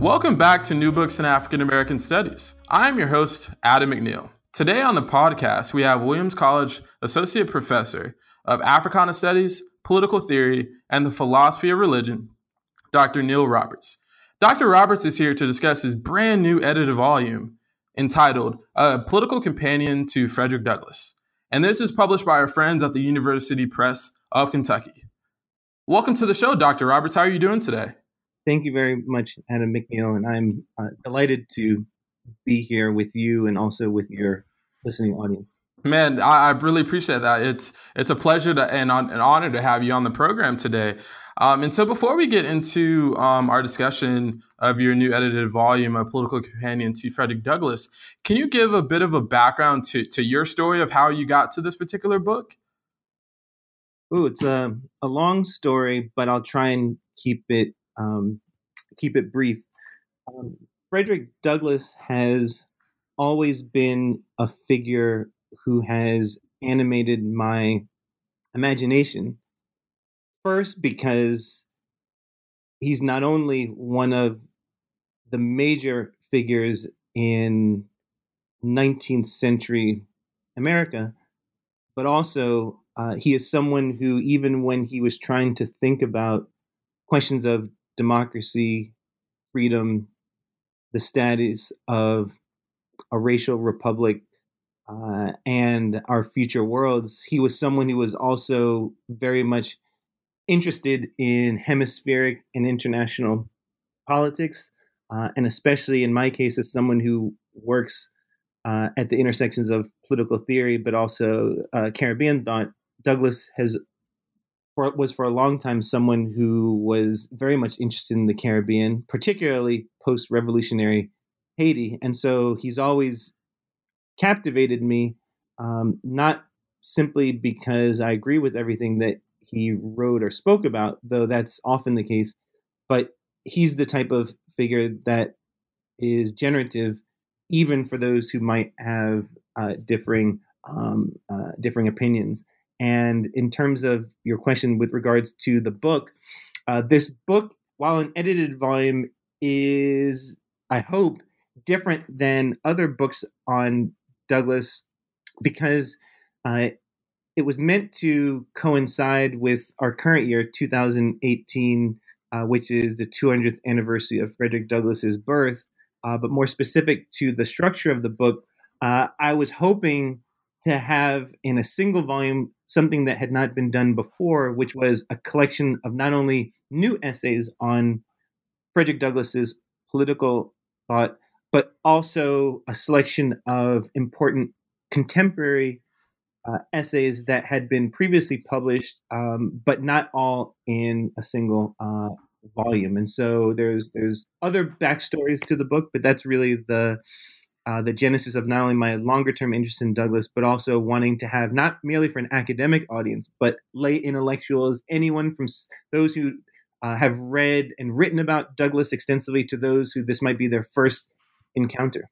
Welcome back to New Books in African American Studies. I'm your host, Adam McNeil. Today on the podcast, we have Williams College Associate Professor of Africana Studies, Political Theory, and the Philosophy of Religion, Dr. Neil Roberts. Dr. Roberts is here to discuss his brand new edited volume entitled A Political Companion to Frederick Douglass. And this is published by our friends at the University Press of Kentucky. Welcome to the show, Dr. Roberts. How are you doing today? Thank you very much, Adam McNeil, and I'm uh, delighted to be here with you and also with your listening audience. Man, I, I really appreciate that. It's it's a pleasure to, and an honor to have you on the program today. Um, and so, before we get into um, our discussion of your new edited volume, A Political Companion to Frederick Douglass, can you give a bit of a background to, to your story of how you got to this particular book? Ooh, it's a, a long story, but I'll try and keep it um, keep it brief. Um, Frederick Douglass has always been a figure who has animated my imagination. First, because he's not only one of the major figures in 19th century America, but also uh, he is someone who, even when he was trying to think about questions of democracy, freedom, the status of a racial republic, uh, and our future worlds. He was someone who was also very much interested in hemispheric and international politics, uh, and especially in my case, as someone who works uh, at the intersections of political theory, but also uh, Caribbean thought. Douglass has for, was for a long time someone who was very much interested in the Caribbean, particularly post revolutionary Haiti. And so he's always captivated me, um, not simply because I agree with everything that he wrote or spoke about, though that's often the case, but he's the type of figure that is generative even for those who might have uh, differing um, uh, differing opinions. And in terms of your question with regards to the book, uh, this book, while an edited volume, is, I hope, different than other books on Douglass because uh, it was meant to coincide with our current year, 2018, uh, which is the 200th anniversary of Frederick Douglass's birth. Uh, but more specific to the structure of the book, uh, I was hoping to have in a single volume something that had not been done before, which was a collection of not only new essays on Frederick Douglass's political thought, but also a selection of important contemporary uh, essays that had been previously published, um, but not all in a single uh, volume. And so there's there's other backstories to the book, but that's really the uh, the genesis of not only my longer term interest in Douglass, but also wanting to have not merely for an academic audience, but lay intellectuals, anyone from s- those who uh, have read and written about Douglass extensively to those who this might be their first encounter.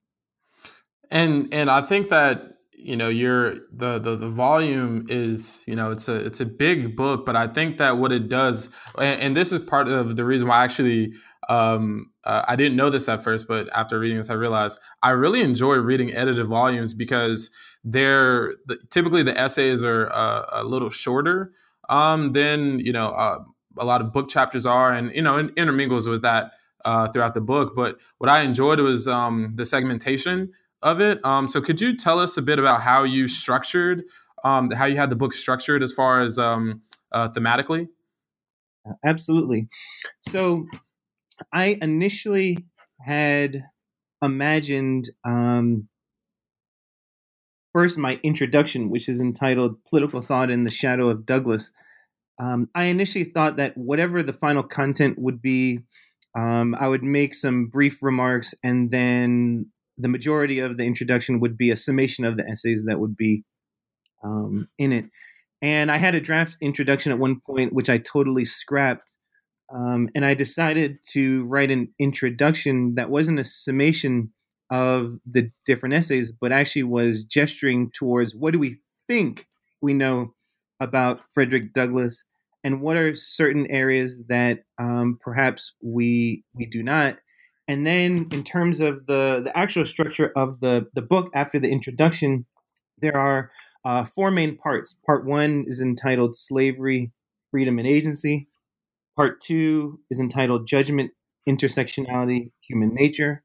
And and I think that you know your the, the the volume is you know it's a it's a big book, but I think that what it does, and, and this is part of the reason why I actually um, uh, I didn't know this at first, but after reading this, I realized I really enjoy reading edited volumes because they're the, typically the essays are uh, a little shorter um, than you know uh, a lot of book chapters are, and you know it intermingles with that uh, throughout the book. But what I enjoyed was um, the segmentation of it. Um, so could you tell us a bit about how you structured, um, how you had the book structured as far as um, uh, thematically? Absolutely. So I initially had imagined um, first my introduction, which is entitled "Political Thought in the Shadow of Douglass. um, I initially thought that whatever the final content would be, um, I would make some brief remarks, and then the majority of the introduction would be a summation of the essays that would be um, in it. And I had a draft introduction at one point, which I totally scrapped. Um, and I decided to write an introduction that wasn't a summation of the different essays, but actually was gesturing towards what do we think we know about Frederick Douglass, and what are certain areas that um, perhaps we we do not. And then, in terms of the the actual structure of the the book after the introduction, there are uh, four main parts. Part one is entitled "Slavery, Freedom, and Agency." Part two is entitled "Judgment, Intersectionality, Human Nature."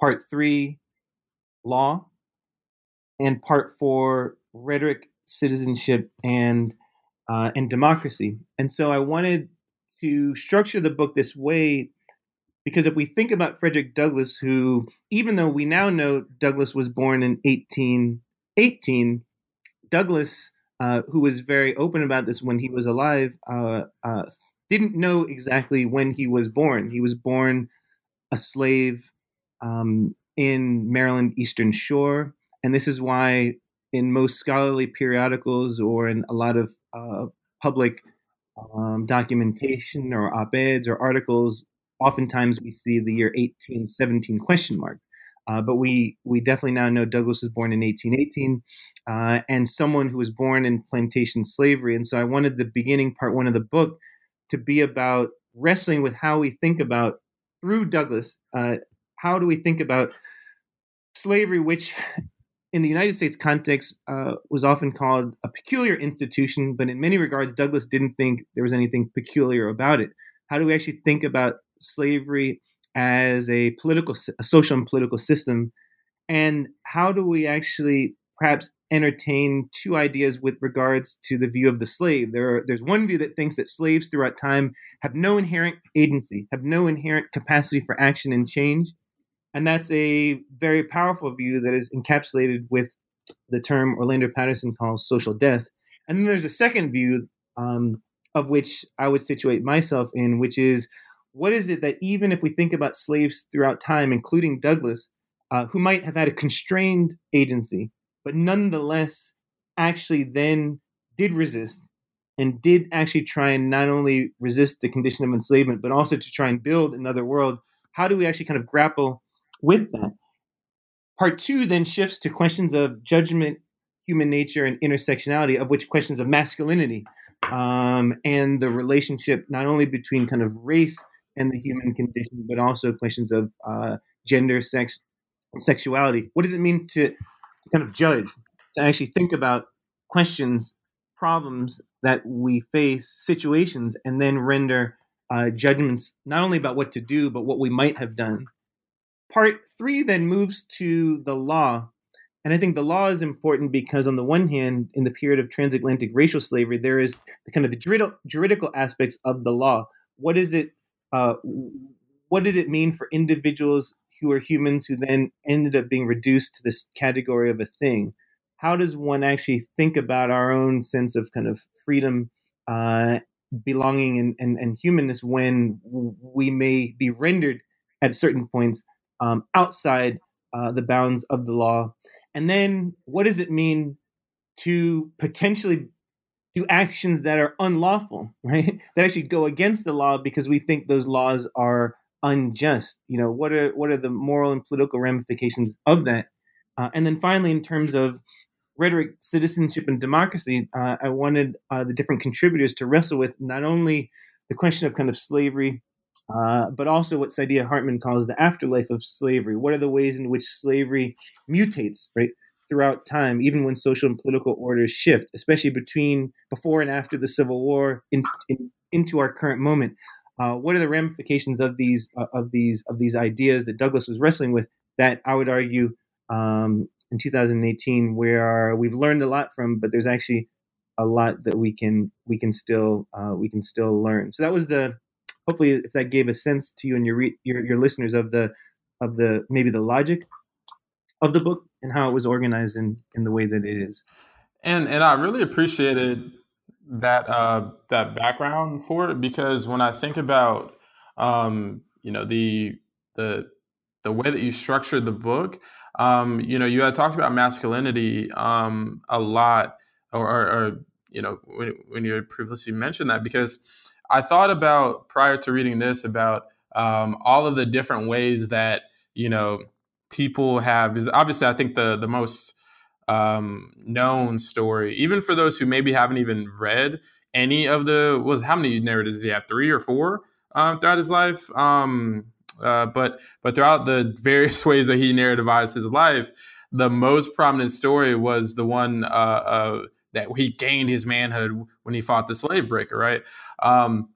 Part three, Law, and part four, Rhetoric, citizenship and uh, and democracy. And so I wanted to structure the book this way because if we think about Frederick Douglass, who even though we now know Douglass was born in 1818, Douglass, uh, who was very open about this when he was alive, uh, uh, didn't know exactly when he was born. He was born a slave um, in Maryland Eastern Shore, and this is why in most scholarly periodicals or in a lot of uh, public um, documentation or op-eds or articles, oftentimes we see the year 1817 question mark. Uh, but we we definitely now know Douglass was born in 1818, uh, and someone who was born in plantation slavery. And so I wanted the beginning part one of the book to be about wrestling with how we think about through Douglass. Uh, how do we think about slavery, which in the United States context, uh, was often called a peculiar institution, but in many regards, Douglass didn't think there was anything peculiar about it. How do we actually think about slavery as a political, a social and political system? And how do we actually perhaps entertain two ideas with regards to the view of the slave? There are, there's one view that thinks that slaves throughout time have no inherent agency, have no inherent capacity for action and change. And that's a very powerful view that is encapsulated with the term Orlando Patterson calls social death. And then there's a second view um, of which I would situate myself in, which is what is it that even if we think about slaves throughout time, including Douglass, uh, who might have had a constrained agency, but nonetheless actually then did resist and did actually try and not only resist the condition of enslavement, but also to try and build another world. How do we actually kind of grapple with that. Part two then shifts to questions of judgment, human nature, and intersectionality, of which questions of masculinity um, and the relationship not only between kind of race and the human condition, but also questions of uh, gender, sex, sexuality. What does it mean to, to kind of judge, to actually think about questions, problems that we face, situations, and then render uh, judgments not only about what to do, but what we might have done Part three then moves to the law. And I think the law is important because, on the one hand, in the period of transatlantic racial slavery, there is the kind of the juridical aspects of the law. What is it? Uh, what did it mean for individuals who are humans who then ended up being reduced to this category of a thing? How does one actually think about our own sense of kind of freedom, uh, belonging, and, and, and humanness when we may be rendered at certain points um, outside uh, the bounds of the law? And then what does it mean to potentially do actions that are unlawful, right? that actually go against the law because we think those laws are unjust. You know, what are what are the moral and political ramifications of that? Uh, and then finally, in terms of rhetoric, citizenship, and democracy, uh, I wanted uh, the different contributors to wrestle with not only the question of kind of slavery uh, but also what Saidiya Hartman calls the afterlife of slavery. What are the ways in which slavery mutates, right, throughout time, even when social and political orders shift, especially between before and after the Civil War in, in, into our current moment? Uh, what are the ramifications of these uh, of these of these ideas that Douglass was wrestling with? That I would argue um, in 2018, where we've learned a lot from, but there's actually a lot that we can we can still uh, we can still learn. So that was the hopefully if that gave a sense to you and your, re- your your listeners of the of the maybe the logic of the book and how it was organized in in the way that it is and and i really appreciated that uh, that background for it because when I think about um, you know the the the way that you structured the book, um, you know, you had talked about masculinity um, a lot, or, or, or you know, when, when you had previously mentioned that, because I thought about prior to reading this about um, all of the different ways that you know people have. Because obviously, I think the the most um, known story, even for those who maybe haven't even read any of the was how many narratives did he have? Three or four um, throughout his life. Um, uh, but but throughout the various ways that he narrativized his life, the most prominent story was the one uh, uh, that he gained his manhood when he fought the slave breaker, right? Um,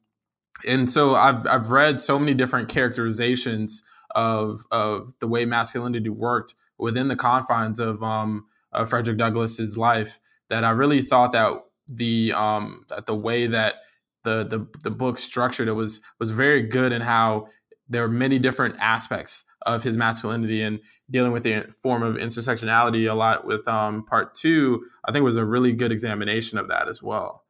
and so I've I've read so many different characterizations of of the way masculinity worked within the confines of um, of Frederick Douglass's life that I really thought that the um, that the way that the the the book structured it was was very good in how there are many different aspects of his masculinity and dealing with the form of intersectionality a lot with um, part two i think was a really good examination of that as well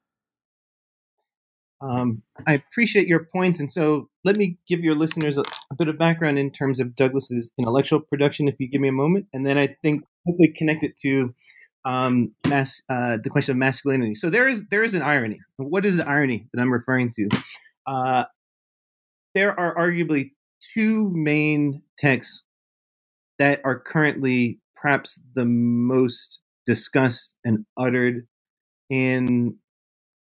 um, i appreciate your points and so let me give your listeners a, a, bit of background in terms of douglass's intellectual production if you give me a moment and then i think hopefully connect it to um, mass, uh, the question of masculinity. So there is there is an irony. What is the irony that i'm referring to? Uh, there are arguably two main texts that are currently perhaps the most discussed and uttered in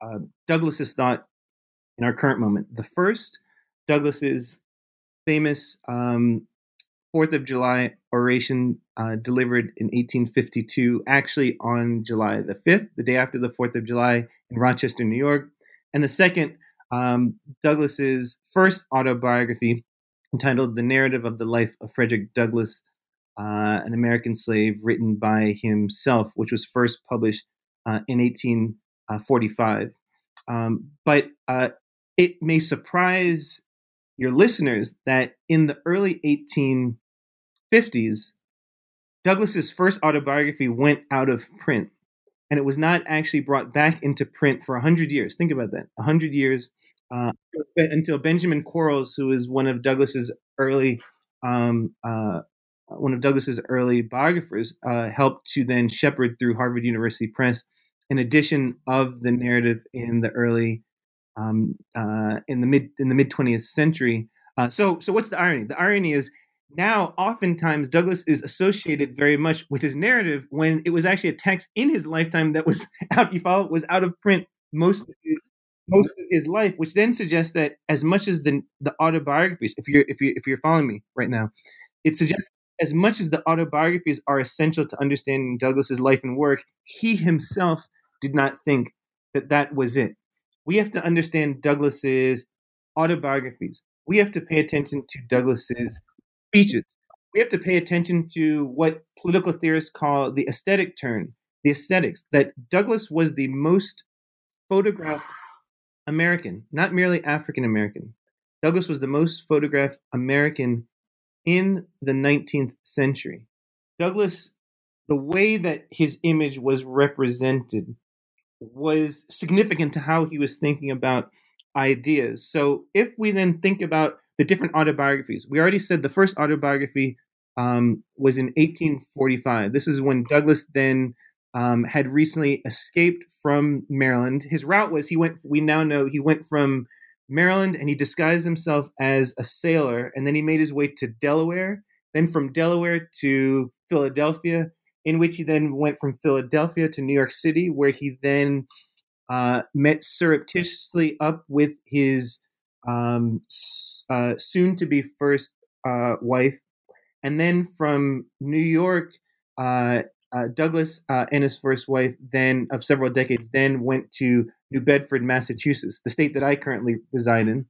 uh, Douglass's thought in our current moment. The first, Douglass's famous um, Fourth of July oration uh, delivered in 1852, actually on July the 5th, the day after the Fourth of July in Rochester, New York. And the second, um, Douglass's first autobiography entitled "The Narrative of the Life of Frederick Douglass, uh, an American Slave," written by himself, which was first published uh, in 1845. Um, but uh, it may surprise your listeners that in the early 1850s, Douglass's first autobiography went out of print and it was not actually brought back into print for 100 years. Think about that 100 years uh, until Benjamin Quarles, who is one of Douglass's early um, uh, one of Douglass's early biographers, uh, helped to then shepherd through Harvard University Press an edition of the narrative in the early um, uh, in the mid in the mid 20th century. Uh, so so what's the irony? The irony is now oftentimes Douglass is associated very much with his narrative when it was actually a text in his lifetime that was out you follow was out of print most of his most of his life, which then suggests that as much as the the autobiographies, if you're if you if you're following me right now, it suggests as much as the autobiographies are essential to understanding Douglass's life and work, he himself did not think that that was it. We have to understand Douglass's autobiographies. We have to pay attention to Douglass's speeches. We have to pay attention to what political theorists call the aesthetic turn, the aesthetics. That Douglass was the most photographed American, not merely African American. Douglass was the most photographed American in the 19th century. Douglass, the way that his image was represented was significant to how he was thinking about ideas. So if we then think about the different autobiographies, we already said the first autobiography um, was in 1845. This is when Douglass then um, had recently escaped from Maryland. His route was he went, we now know he went from Maryland and he disguised himself as a sailor. And then he made his way to Delaware, then from Delaware to Philadelphia, in which he then went from Philadelphia to New York City, where he then uh, met surreptitiously up with his um, uh, soon to be first uh, wife. And then from New York, uh, uh, Douglass uh, and his first wife, then of several decades, then went to New Bedford, Massachusetts, the state that I currently reside in.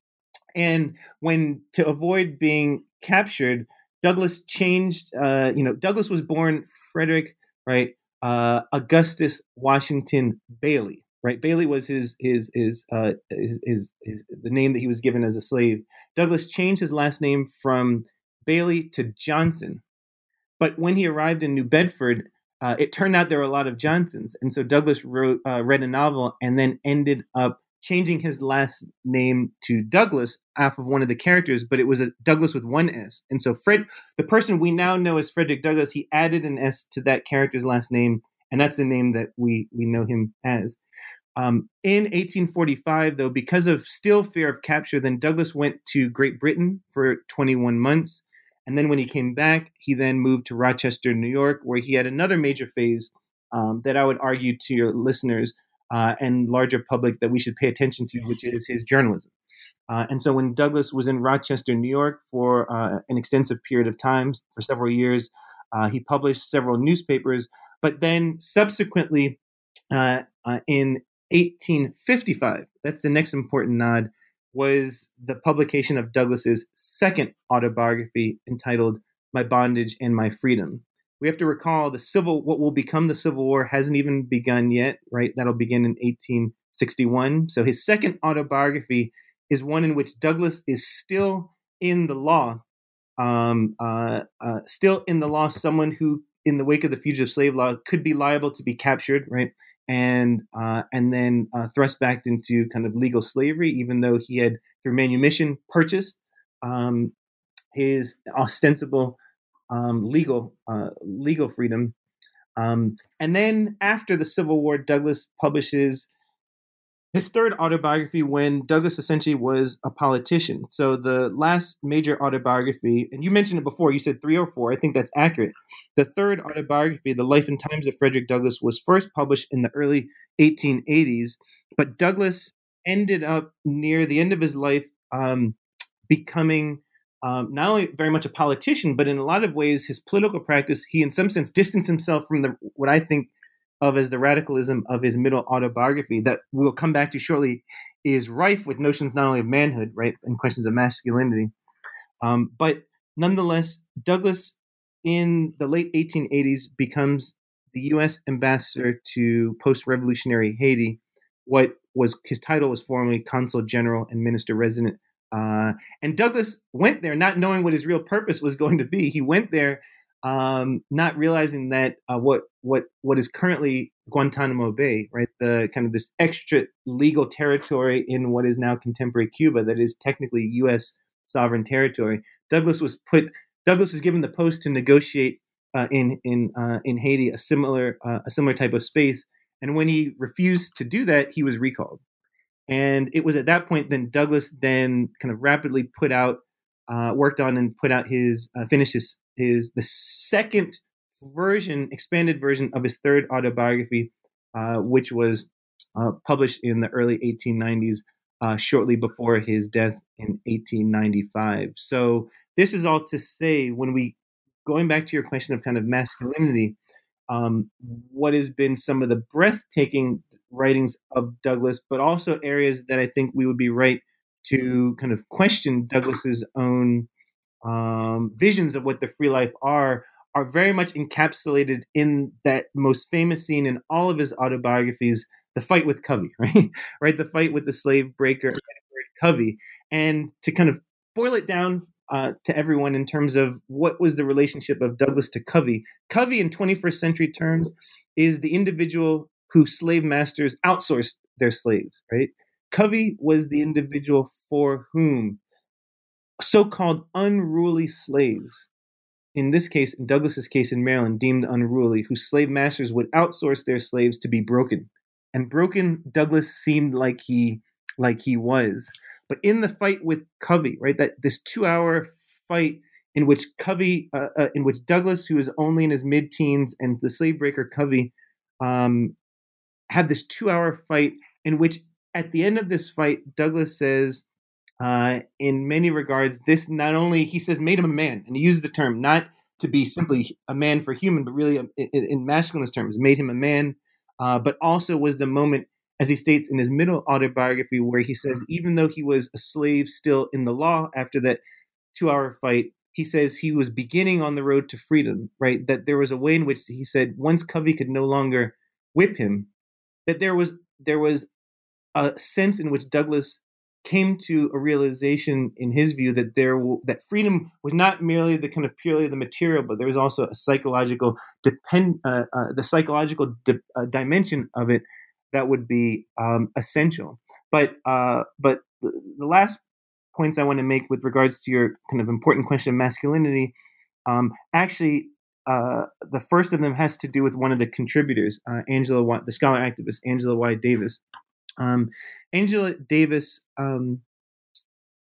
And when to avoid being captured, Douglass changed. Uh, you know, Douglass was born Frederick, right? Uh, Augustus Washington Bailey, right? Bailey was his his his, uh, his his his the name that he was given as a slave. Douglass changed his last name from Bailey to Johnson, but when he arrived in New Bedford, uh, it turned out there were a lot of Johnsons, and so Douglass wrote uh, read a novel and then ended up changing his last name to Douglas off of one of the characters, but it was a Douglas with one S. And so Fred, the person we now know as Frederick Douglass, he added an S to that character's last name, and that's the name that we we know him as. Um, in 1845, though, because of still fear of capture, then Douglass went to Great Britain for 21 months. And then when he came back, he then moved to Rochester, New York, where he had another major phase um, that I would argue to your listeners uh, and larger public that we should pay attention to, which is his journalism. Uh, and so when Douglass was in Rochester, New York for uh, an extensive period of time, for several years, uh, he published several newspapers. But then subsequently, uh, uh, in 1855, that's the next important nod, was the publication of Douglass's second autobiography entitled My Bondage and My Freedom. We have to recall the civil what will become the Civil War hasn't even begun yet, right? That'll begin in 1861. So his second autobiography is one in which Douglass is still in the law, um, uh, uh, still in the law, someone who, in the wake of the fugitive slave law, could be liable to be captured, right? and uh, and then uh, thrust back into kind of legal slavery, even though he had through manumission purchased um, his ostensible um, legal uh, legal freedom. Um, and then after the Civil War, Douglass publishes his third autobiography when Douglass essentially was a politician. So the last major autobiography, and you mentioned it before, you said three or four. I think that's accurate. The third autobiography, The Life and Times of Frederick Douglass, was first published in the early 1880s, but Douglass ended up near the end of his life um, becoming um, not only very much a politician, but in a lot of ways, his political practice, he in some sense distanced himself from the what I think of as the radicalism of his middle autobiography that we'll come back to shortly is rife with notions not only of manhood, right, and questions of masculinity, um, but nonetheless, Douglass in the late 1880s becomes the U.S. ambassador to post-revolutionary Haiti. What was his title was formerly consul general and minister resident. Uh, and Douglass went there not knowing what his real purpose was going to be. He went there um, not realizing that uh, what what what is currently Guantanamo Bay, right, the kind of this extra legal territory in what is now contemporary Cuba that is technically U.S. sovereign territory. Douglass was put. Douglass was given the post to negotiate uh, in in uh, in Haiti a similar uh, a similar type of space, and when he refused to do that, he was recalled. And it was at that point then Douglass then kind of rapidly put out, uh, worked on and put out his uh, finished his is the second version, expanded version of his third autobiography, uh, which was uh, published in the early 1890s, uh, shortly before his death in 1895. So this is all to say, when we going back to your question of kind of masculinity, um, what has been some of the breathtaking writings of Douglass, but also areas that I think we would be right to kind of question Douglass's own um, visions of what the free life are are very much encapsulated in that most famous scene in all of his autobiographies, the fight with Covey, right? right, the fight with the slave breaker Covey, and to kind of boil it down uh, to everyone in terms of what was the relationship of Douglass to Covey. Covey, in 21st century terms, is the individual who slave masters outsourced their slaves, right? Covey was the individual for whom so-called unruly slaves in this case in douglass's case in maryland deemed unruly whose slave masters would outsource their slaves to be broken and broken douglass seemed like he like he was but in the fight with covey right that this two hour fight in which covey uh, uh, in which douglass who is only in his mid-teens and the slave breaker covey um, have this two hour fight in which at the end of this fight douglass says uh, in many regards, this not only he says made him a man, and he uses the term not to be simply a man for human, but really in, in masculine terms, made him a man, uh, but also was the moment, as he states in his middle autobiography, where he says even though he was a slave still in the law after that two-hour fight, he says he was beginning on the road to freedom. Right, that there was a way in which he said once Covey could no longer whip him, that there was there was a sense in which Douglass came to a realization in his view that there that freedom was not merely the kind of purely the material but there was also a psychological depend uh, uh, the psychological di- uh, dimension of it that would be um, essential. But uh, but the, last points i want to make with regards to your kind of important question of masculinity um, actually uh, the first of them has to do with one of the contributors uh, angela y, the scholar activist angela y. Davis. Um, Angela Davis um,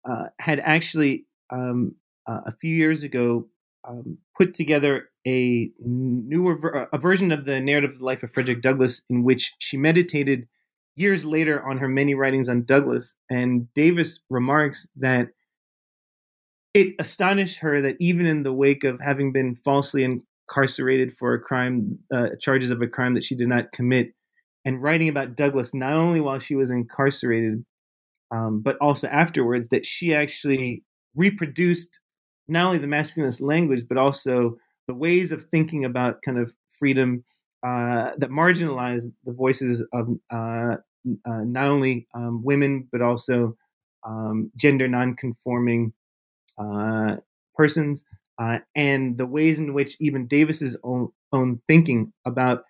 uh, had actually um, uh, a few years ago um, put together a newer a version of the narrative of the life of Frederick Douglass, in which she meditated years later on her many writings on Douglass. And Davis remarks that it astonished her that even in the wake of having been falsely incarcerated for a crime, uh, charges of a crime that she did not commit, and writing about Douglass not only while she was incarcerated, um, but also afterwards, that she actually reproduced not only the masculinist language, but also the ways of thinking about kind of freedom uh, that marginalized the voices of uh, uh, not only um, women, but also um, gender nonconforming uh, persons, uh, and the ways in which even Davis's own, own thinking about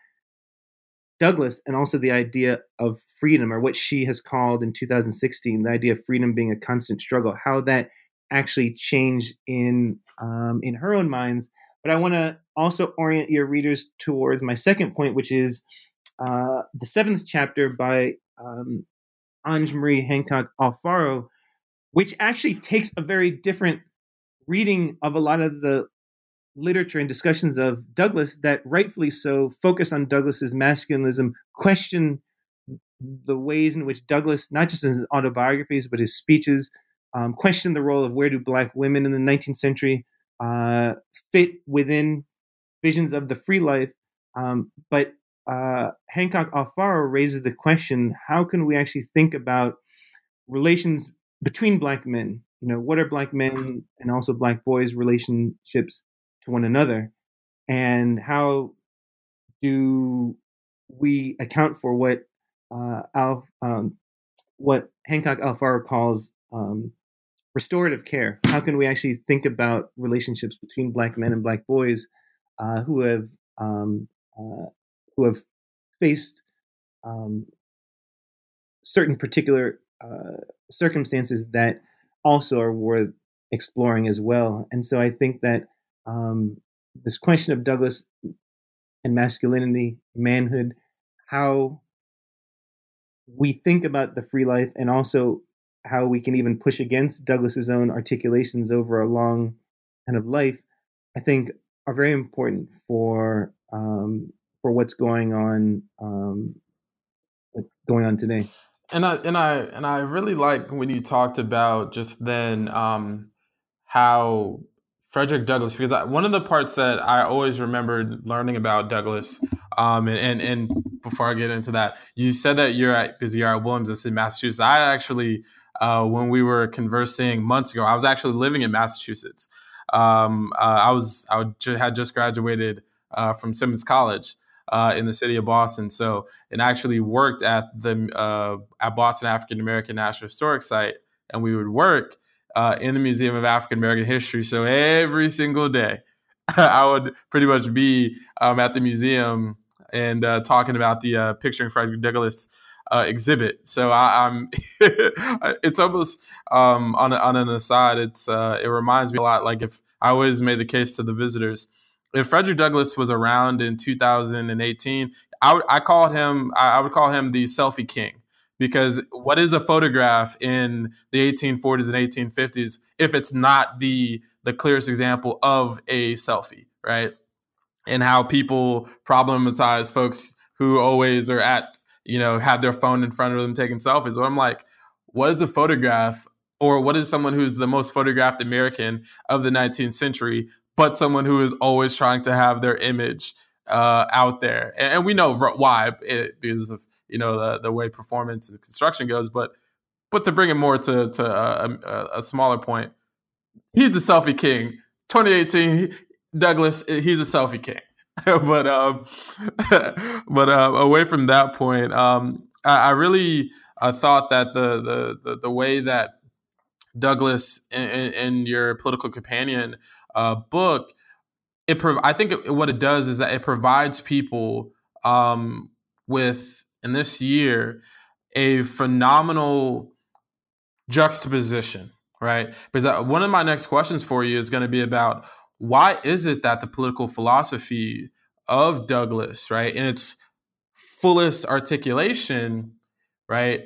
Douglass and also the idea of freedom, or what she has called in 2016 the idea of freedom being a constant struggle, how that actually change in um, in her own minds. But I want to also orient your readers towards my second point, which is uh, the seventh chapter by um, Ange Marie Hancock Alfaro, which actually takes a very different reading of a lot of the literature and discussions of Douglass that rightfully so focus on Douglass's masculinism, question the ways in which Douglass, not just in his autobiographies, but his speeches, um, question the role of where do black women in the 19th century uh, fit within visions of the free life. Um, but uh, Hancock Alfaro raises the question how can we actually think about relations between black men? You know, what are black men and also black boys' relationships to one another and how do we account for what uh, Al, um, what Hancock Alfaro calls um, restorative care? How can we actually think about relationships between black men and black boys uh, who have um, uh, who have faced um, certain particular uh, circumstances that also are worth exploring as well? And so I think that um, this question of Douglass and masculinity, manhood, how we think about the free life, and also how we can even push against Douglass's own articulations over a long kind of life, I think are very important for um, for what's going on um, going on today. And I and I and I really like when you talked about just then um, how Frederick Douglass because I, one of the parts that I always remembered learning about Douglass, um, and, and, and before I get into that, you said that you're at Busy at Williams in Massachusetts. I actually, uh, when we were conversing months ago, I was actually living in Massachusetts. Um, uh, I was I had just graduated uh, from Simmons College. Uh, in the city of Boston, so and actually worked at the uh, at Boston African American National Historic Site, and we would work uh, in the Museum of African American History. So every single day, I would pretty much be um, at the museum and talking about the picturing Frederick Douglass uh, exhibit. So I, am it's almost um, on, on an aside. It's uh, it reminds me a lot. Like if I always made the case to the visitors, if Frederick Douglass was around in 2018, I called him I, I would call him the selfie king because what is a photograph in the 1840s and 1850s if it's not the the clearest example of a selfie right and how people problematize folks who always are at you know have their phone in front of them taking selfies so i'm like what is a photograph or what is someone who's the most photographed american of the 19th century but someone who is always trying to have their image uh, out there and, and we know why it, because of you know the the way performance and construction goes. But but to bring it more to to a, a, a smaller point, he's the selfie king. 2018, Douglass, eh, he's a selfie king. but um, but uh, away from that point, um, I, I really I thought that the the the, the way that Douglass and your political companion uh, book, it prov- I think it, what it does is that it provides people um, with in this year a phenomenal juxtaposition, right? Because one of my next questions for you is going to be about why is it that the political philosophy of Douglass, right, in its fullest articulation, right,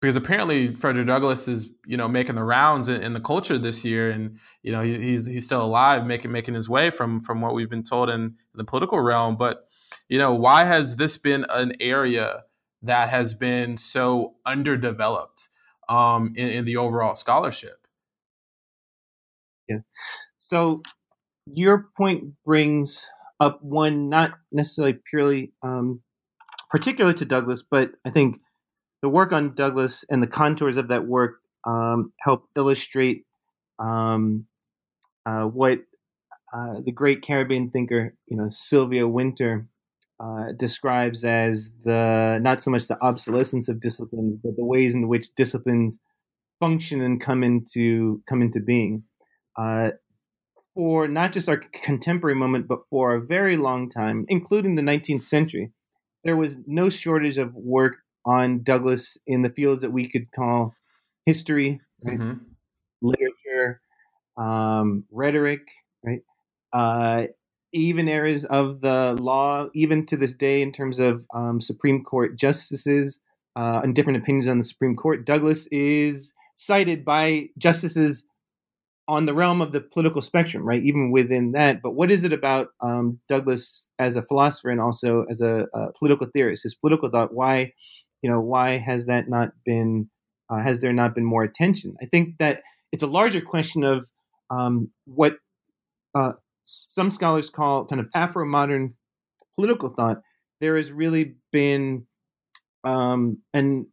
because apparently Frederick Douglass is you know making the rounds in, in, the culture this year, and you know he, he's he's still alive, making making his way from from what we've been told in, in the political realm. But you know why has this been an area that has been so underdeveloped um, in, in the overall scholarship? Yeah. So your point brings up one not necessarily purely um, particular to Douglass, but I think the work on Douglass and the contours of that work um, help illustrate um, uh, what uh, the great Caribbean thinker, you know, Sylvia Wynter uh, describes as the not so much the obsolescence of disciplines, but the ways in which disciplines function and come into come into being. For not just our contemporary moment, but for a very long time, including the 19th century, there was no shortage of work on Douglass in the fields that we could call history, right? mm-hmm. literature, um, rhetoric, right? Uh, even areas of the law, even to this day, in terms of um, Supreme Court justices uh, and different opinions on the Supreme Court, Douglass is cited by justices on the realm of the political spectrum, right? Even within that. But what is it about um, Douglass as a philosopher and also as a, a, political theorist, his political thought? Why you know why has that not been uh, has there not been more attention i think that it's a larger question of um, what uh, some scholars call kind of afro-modern political thought there has really been um, and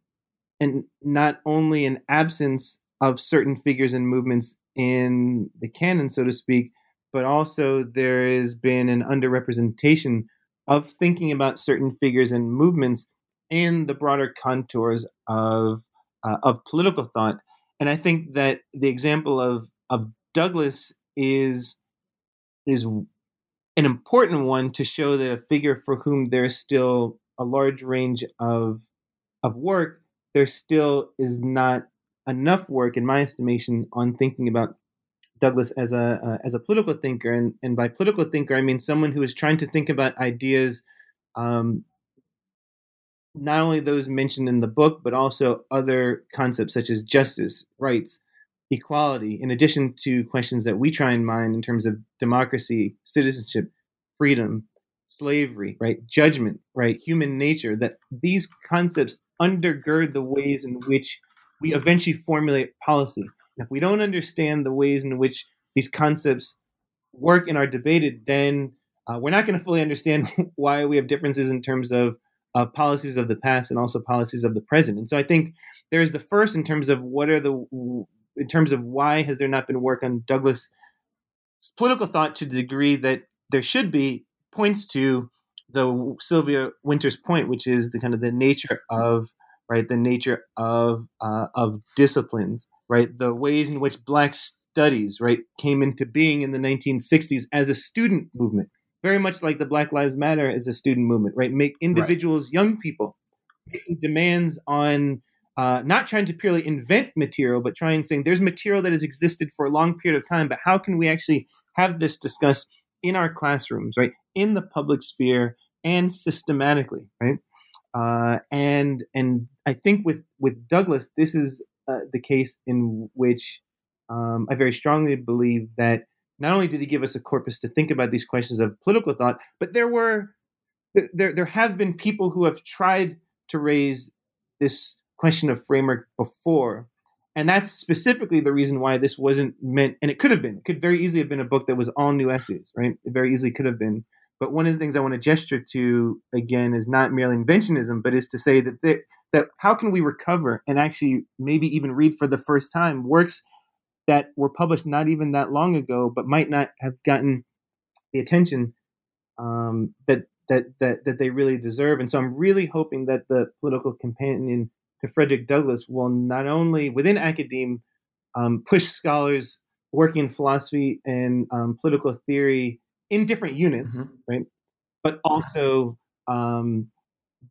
and not only an absence of certain figures and movements in the canon so to speak but also there has been an underrepresentation of thinking about certain figures and movements in the broader contours of uh, of political thought. And I think that the example of of Douglass is is an important one to show that a figure for whom there's still a large range of of work, there still is not enough work, in my estimation, on thinking about Douglass as a uh, as a political thinker, and and by political thinker, I mean someone who is trying to think about ideas um, not only those mentioned in the book, but also other concepts such as justice, rights, equality, in addition to questions that we try and mind in terms of democracy, citizenship, freedom, slavery, right, judgment, right, human nature, that these concepts undergird the ways in which we eventually formulate policy. And if we don't understand the ways in which these concepts work and are debated, then uh, we're not going to fully understand why we have differences in terms of policies of the past and also policies of the present. And so I think there's the first in terms of what are the in terms of why has there not been work on Douglass political thought to the degree that there should be points to the Sylvia Wynter's point, which is the kind of the nature of right the nature of uh, of disciplines, right the ways in which Black studies right came into being in the 1960s as a student movement very much like the Black Lives Matter as a student movement, right? Make individuals, right. young people, making demands on uh, not trying to purely invent material, but trying saying there's material that has existed for a long period of time, but how can we actually have this discussed in our classrooms, right? In the public sphere and systematically, right? Uh, and and I think with with Douglass, this is uh, the case in which um, I very strongly believe that not only did he give us a corpus to think about these questions of political thought, but there were there there have been people who have tried to raise this question of framework before. And that's specifically the reason why this wasn't meant, and it could have been, it could very easily have been a book that was all new essays, right? It very easily could have been. But one of the things I want to gesture to again is not merely inventionism, but is to say that there, that how can we recover and actually maybe even read for the first time works that were published not even that long ago, but might not have gotten the attention um, that, that that that they really deserve. And so I'm really hoping that the political companion to Frederick Douglass will not only within academia um, push scholars working in philosophy and um, political theory in different units, mm-hmm. right? But also um,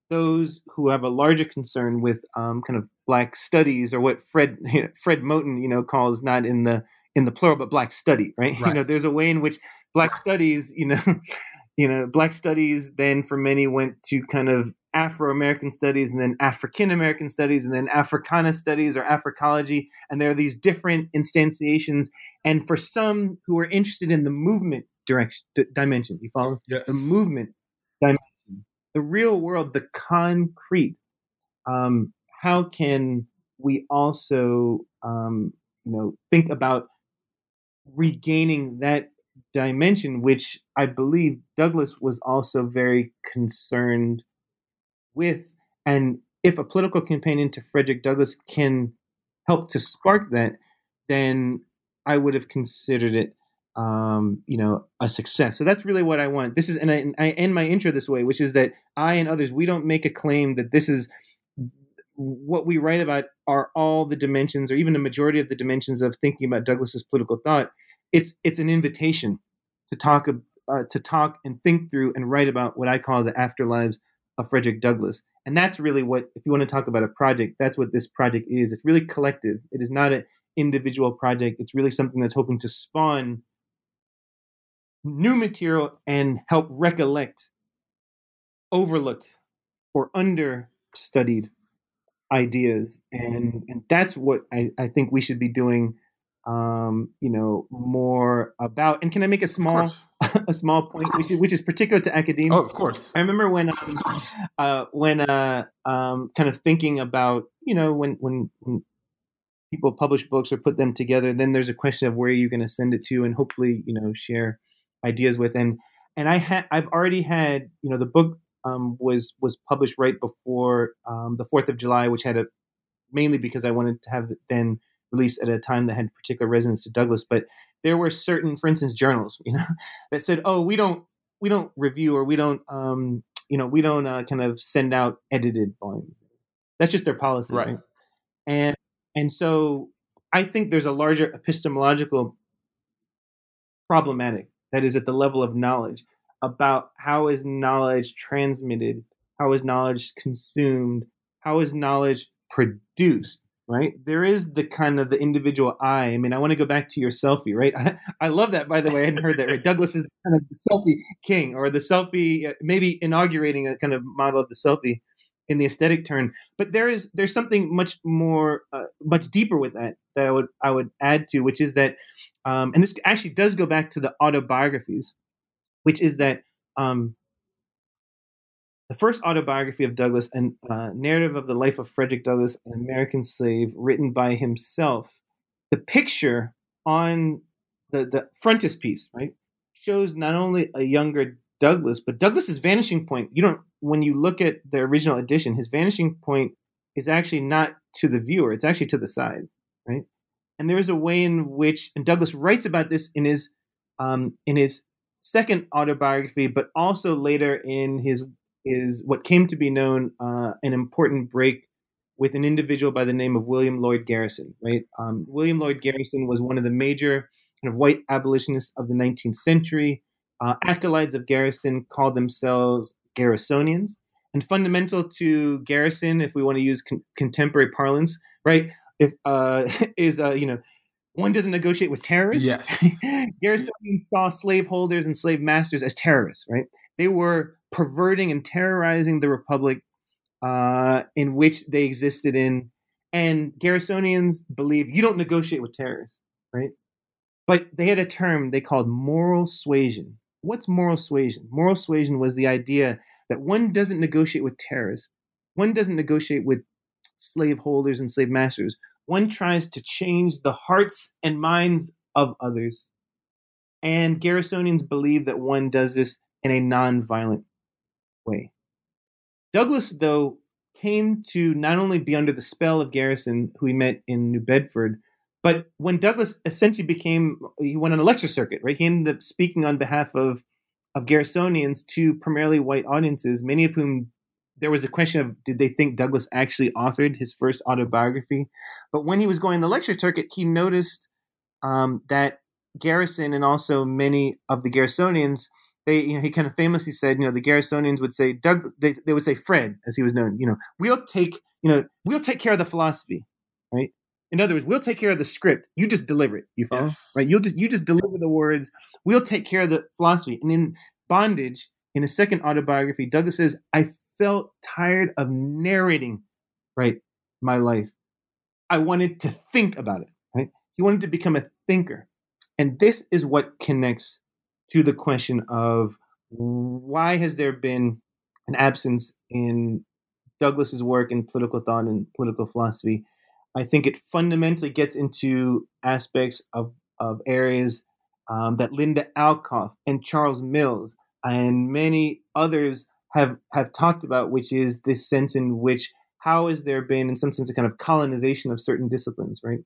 those who have a larger concern with um, kind of black studies or what Fred you know, Fred Moten you know calls not in the in the plural but black study, right? right? You know, there's a way in which black studies, you know, you know, black studies then for many went to kind of Afro American studies and then African American studies and then Africana studies or Africology. And there are these different instantiations. And for some who are interested in the movement direction, d- dimension, you follow? Yes. The movement dimension, the real world, the concrete. Um, how can we also, um, you know, think about regaining that dimension, which I believe Douglass was also very concerned with. And if a political companion to Frederick Douglass can help to spark that, then I would have considered it, um, you know, a success. So that's really what I want. This is, and I, I end my intro this way, which is that I and others, we don't make a claim that this is what we write about are all the dimensions, or even the majority of the dimensions of thinking about Douglass's political thought it's it's an invitation to talk uh, to talk and think through and write about what I call the afterlives of Frederick Douglass. And that's really what, if you want to talk about a project, that's what this project is. It's really collective. It is not an individual project. It's really something that's hoping to spawn new material and help recollect overlooked or understudied ideas. And, and that's what I, I think we should be doing um, you know, more about. And can I make a small a small point, which is, which is particular to academia? Oh, of course. I remember when um, uh, when uh, um, kind of thinking about you know when when. when people publish books or put them together then there's a question of where you're going to send it to and hopefully you know share ideas with and and i had i've already had you know the book um, was was published right before um, the Fourth of July, which had a mainly because I wanted to have then released at a time that had particular resonance to Douglass. But there were certain, for instance, journals, you know, that said, "Oh, we don't we don't review or we don't um, you know we don't uh, kind of send out edited volumes. That's just their policy, right? right? And and so I think there's a larger epistemological problematic that is at the level of knowledge about how is knowledge transmitted, how is knowledge consumed, how is knowledge produced right? There is the kind of the individual I. I mean, I want to go back to your selfie, right? I, I love that, by the way. I hadn't heard that, right? Douglass is kind of the selfie king or the selfie, uh, maybe inaugurating a kind of model of the selfie in the aesthetic turn. But there is there's something much more, uh, much deeper with that that I would I would add to, which is that, um, and this actually does go back to the autobiographies, which is that um, the first autobiography of Douglass, a uh, narrative of the life of Frederick Douglass, an American slave, written by himself. The picture on the, the frontispiece, right, shows not only a younger Douglass, but Douglass's vanishing point. You don't when you look at the original edition, his vanishing point is actually not to the viewer; it's actually to the side? And there is a way in which, and Douglass writes about this in his um, in his second autobiography, but also later in his is what came to be known uh, an important break with an individual by the name of William Lloyd Garrison. Right, um, William Lloyd Garrison was one of the major kind of white abolitionists of the 19th century. Uh, acolytes of Garrison called themselves Garrisonians. And fundamental to Garrison, if we want to use con- contemporary parlance, right, if uh, is uh, you know one doesn't negotiate with terrorists. Yes. Garrisonians saw slaveholders and slave masters as terrorists, right? They were perverting and terrorizing the republic uh, in which they existed in. And Garrisonians believe you don't negotiate with terrorists, right? But they had a term they called moral suasion. What's moral suasion? Moral suasion was the idea that one doesn't negotiate with terrorists, one doesn't negotiate with slaveholders and slave masters. One tries to change the hearts and minds of others. And Garrisonians believe that one does this in a non-violent way. Douglass, though, came to not only be under the spell of Garrison, who he met in New Bedford, but when Douglass essentially became, he went on a lecture circuit, right? He ended up speaking on behalf of of Garrisonians to primarily white audiences, many of whom there was a question of did they think Douglass actually authored his first autobiography? But when he was going the lecture circuit, he noticed um, that Garrison and also many of the Garrisonians, they you know he kind of famously said, you know, the Garrisonians would say Doug, they, they would say Fred, as he was known, you know, we'll take you know we'll take care of the philosophy, right? In other words, we'll take care of the script. You just deliver it. You follow, yes. right? You'll just you just deliver the words. We'll take care of the philosophy. And in Bondage, in a second autobiography, Douglass says, "I felt tired of narrating, right, my life. I wanted to think about it. Right? He wanted to become a thinker, and this is what connects to the question of why has there been an absence in Douglass's work in political thought and political philosophy I think it fundamentally gets into aspects of, of areas um, that Linda Alcoff and Charles Mills and many others have have talked about, which is this sense in which how has there been, in some sense, a kind of colonization of certain disciplines, right?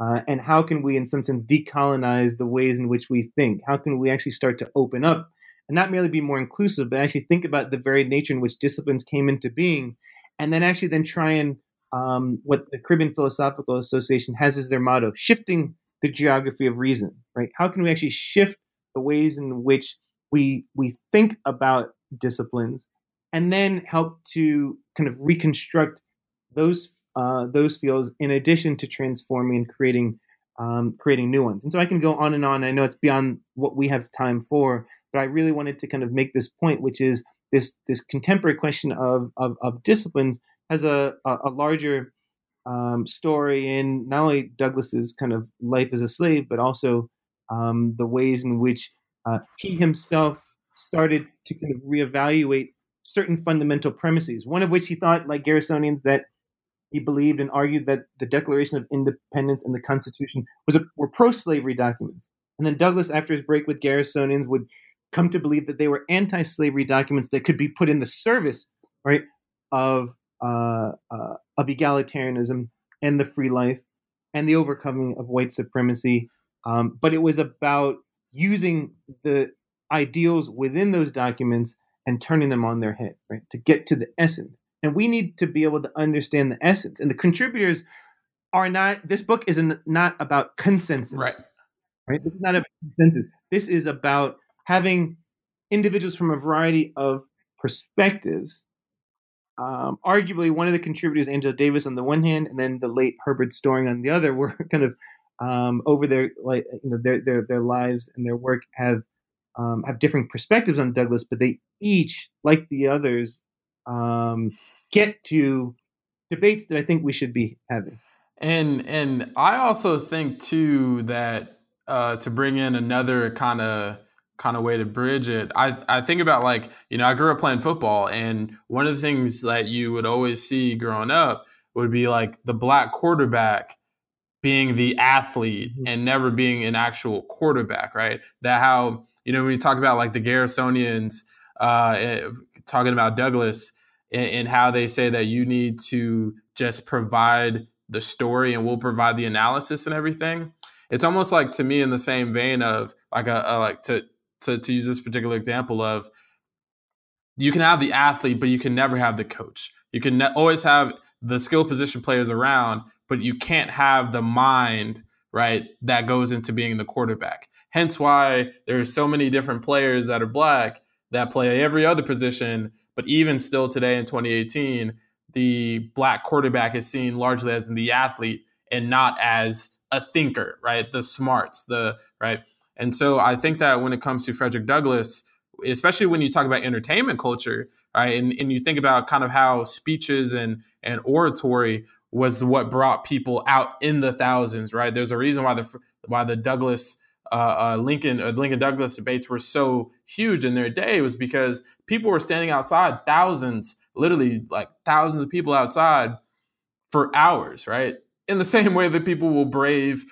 Uh, and how can we, in some sense, decolonize the ways in which we think? How can we actually start to open up and not merely be more inclusive, but actually think about the very nature in which disciplines came into being, and then actually then try and um, what the Caribbean Philosophical Association has as their motto shifting the geography of reason, right? How can we actually shift the ways in which we, we think about disciplines and then help to kind of reconstruct those, uh, those fields in addition to transforming and creating, um, creating new ones? And so I can go on and on. I know it's beyond what we have time for, but I really wanted to kind of make this point, which is this, this contemporary question of, of, of disciplines has a, a, a larger um, story in not only Douglass's kind of life as a slave, but also um, the ways in which uh, he himself started to kind of reevaluate certain fundamental premises. One of which he thought, like Garrisonians, that he believed and argued that the Declaration of Independence and the Constitution was a, were pro-slavery documents. And then Douglass, after his break with Garrisonians, would come to believe that they were anti-slavery documents that could be put in the service, right, of uh, uh, of egalitarianism and the free life and the overcoming of white supremacy. Um, but it was about using the ideals within those documents and turning them on their head, right? To get to the essence. And we need to be able to understand the essence. And the contributors are not, this book is not about consensus. Right. Right. This is not about consensus. This is about having individuals from a variety of perspectives um, arguably one of the contributors, Angela Davis, on the one hand, and then the late Herbert Storing on the other, were kind of um, over their like you know their their their lives and their work have um, have different perspectives on Douglass, but they each, like the others, um, get to debates that I think we should be having. And and I also think too that uh, to bring in another kind of kind of way to bridge it. I I think about like you know I grew up playing football, and one of the things that you would always see growing up would be like the black quarterback being the athlete mm-hmm. and never being an actual quarterback, right? That how you know when you talk about like the Garrisonians uh, eh, talking about Douglass and, and how they say that you need to just provide the story and we'll provide the analysis and everything. It's almost like to me in the same vein of like a, a like to to, to use this particular example of you can have the athlete, but you can never have the coach. You can ne- always have the skill position players around, but you can't have the mind, right, that goes into being the quarterback. Hence why there's so many different players that are black that play every other position, but even still today in 2018, the black quarterback is seen largely as the athlete and not as a thinker, right? The smarts, the right. And so I think that when it comes to Frederick Douglass, especially when you talk about entertainment culture, right, and, and you think about kind of how speeches and, and oratory was what brought people out in the thousands, right? There's a reason why the why the Douglas uh, uh, Lincoln uh, Lincoln Douglas debates were so huge in their day was because people were standing outside, thousands, literally like thousands of people outside for hours, right? In the same way that people will brave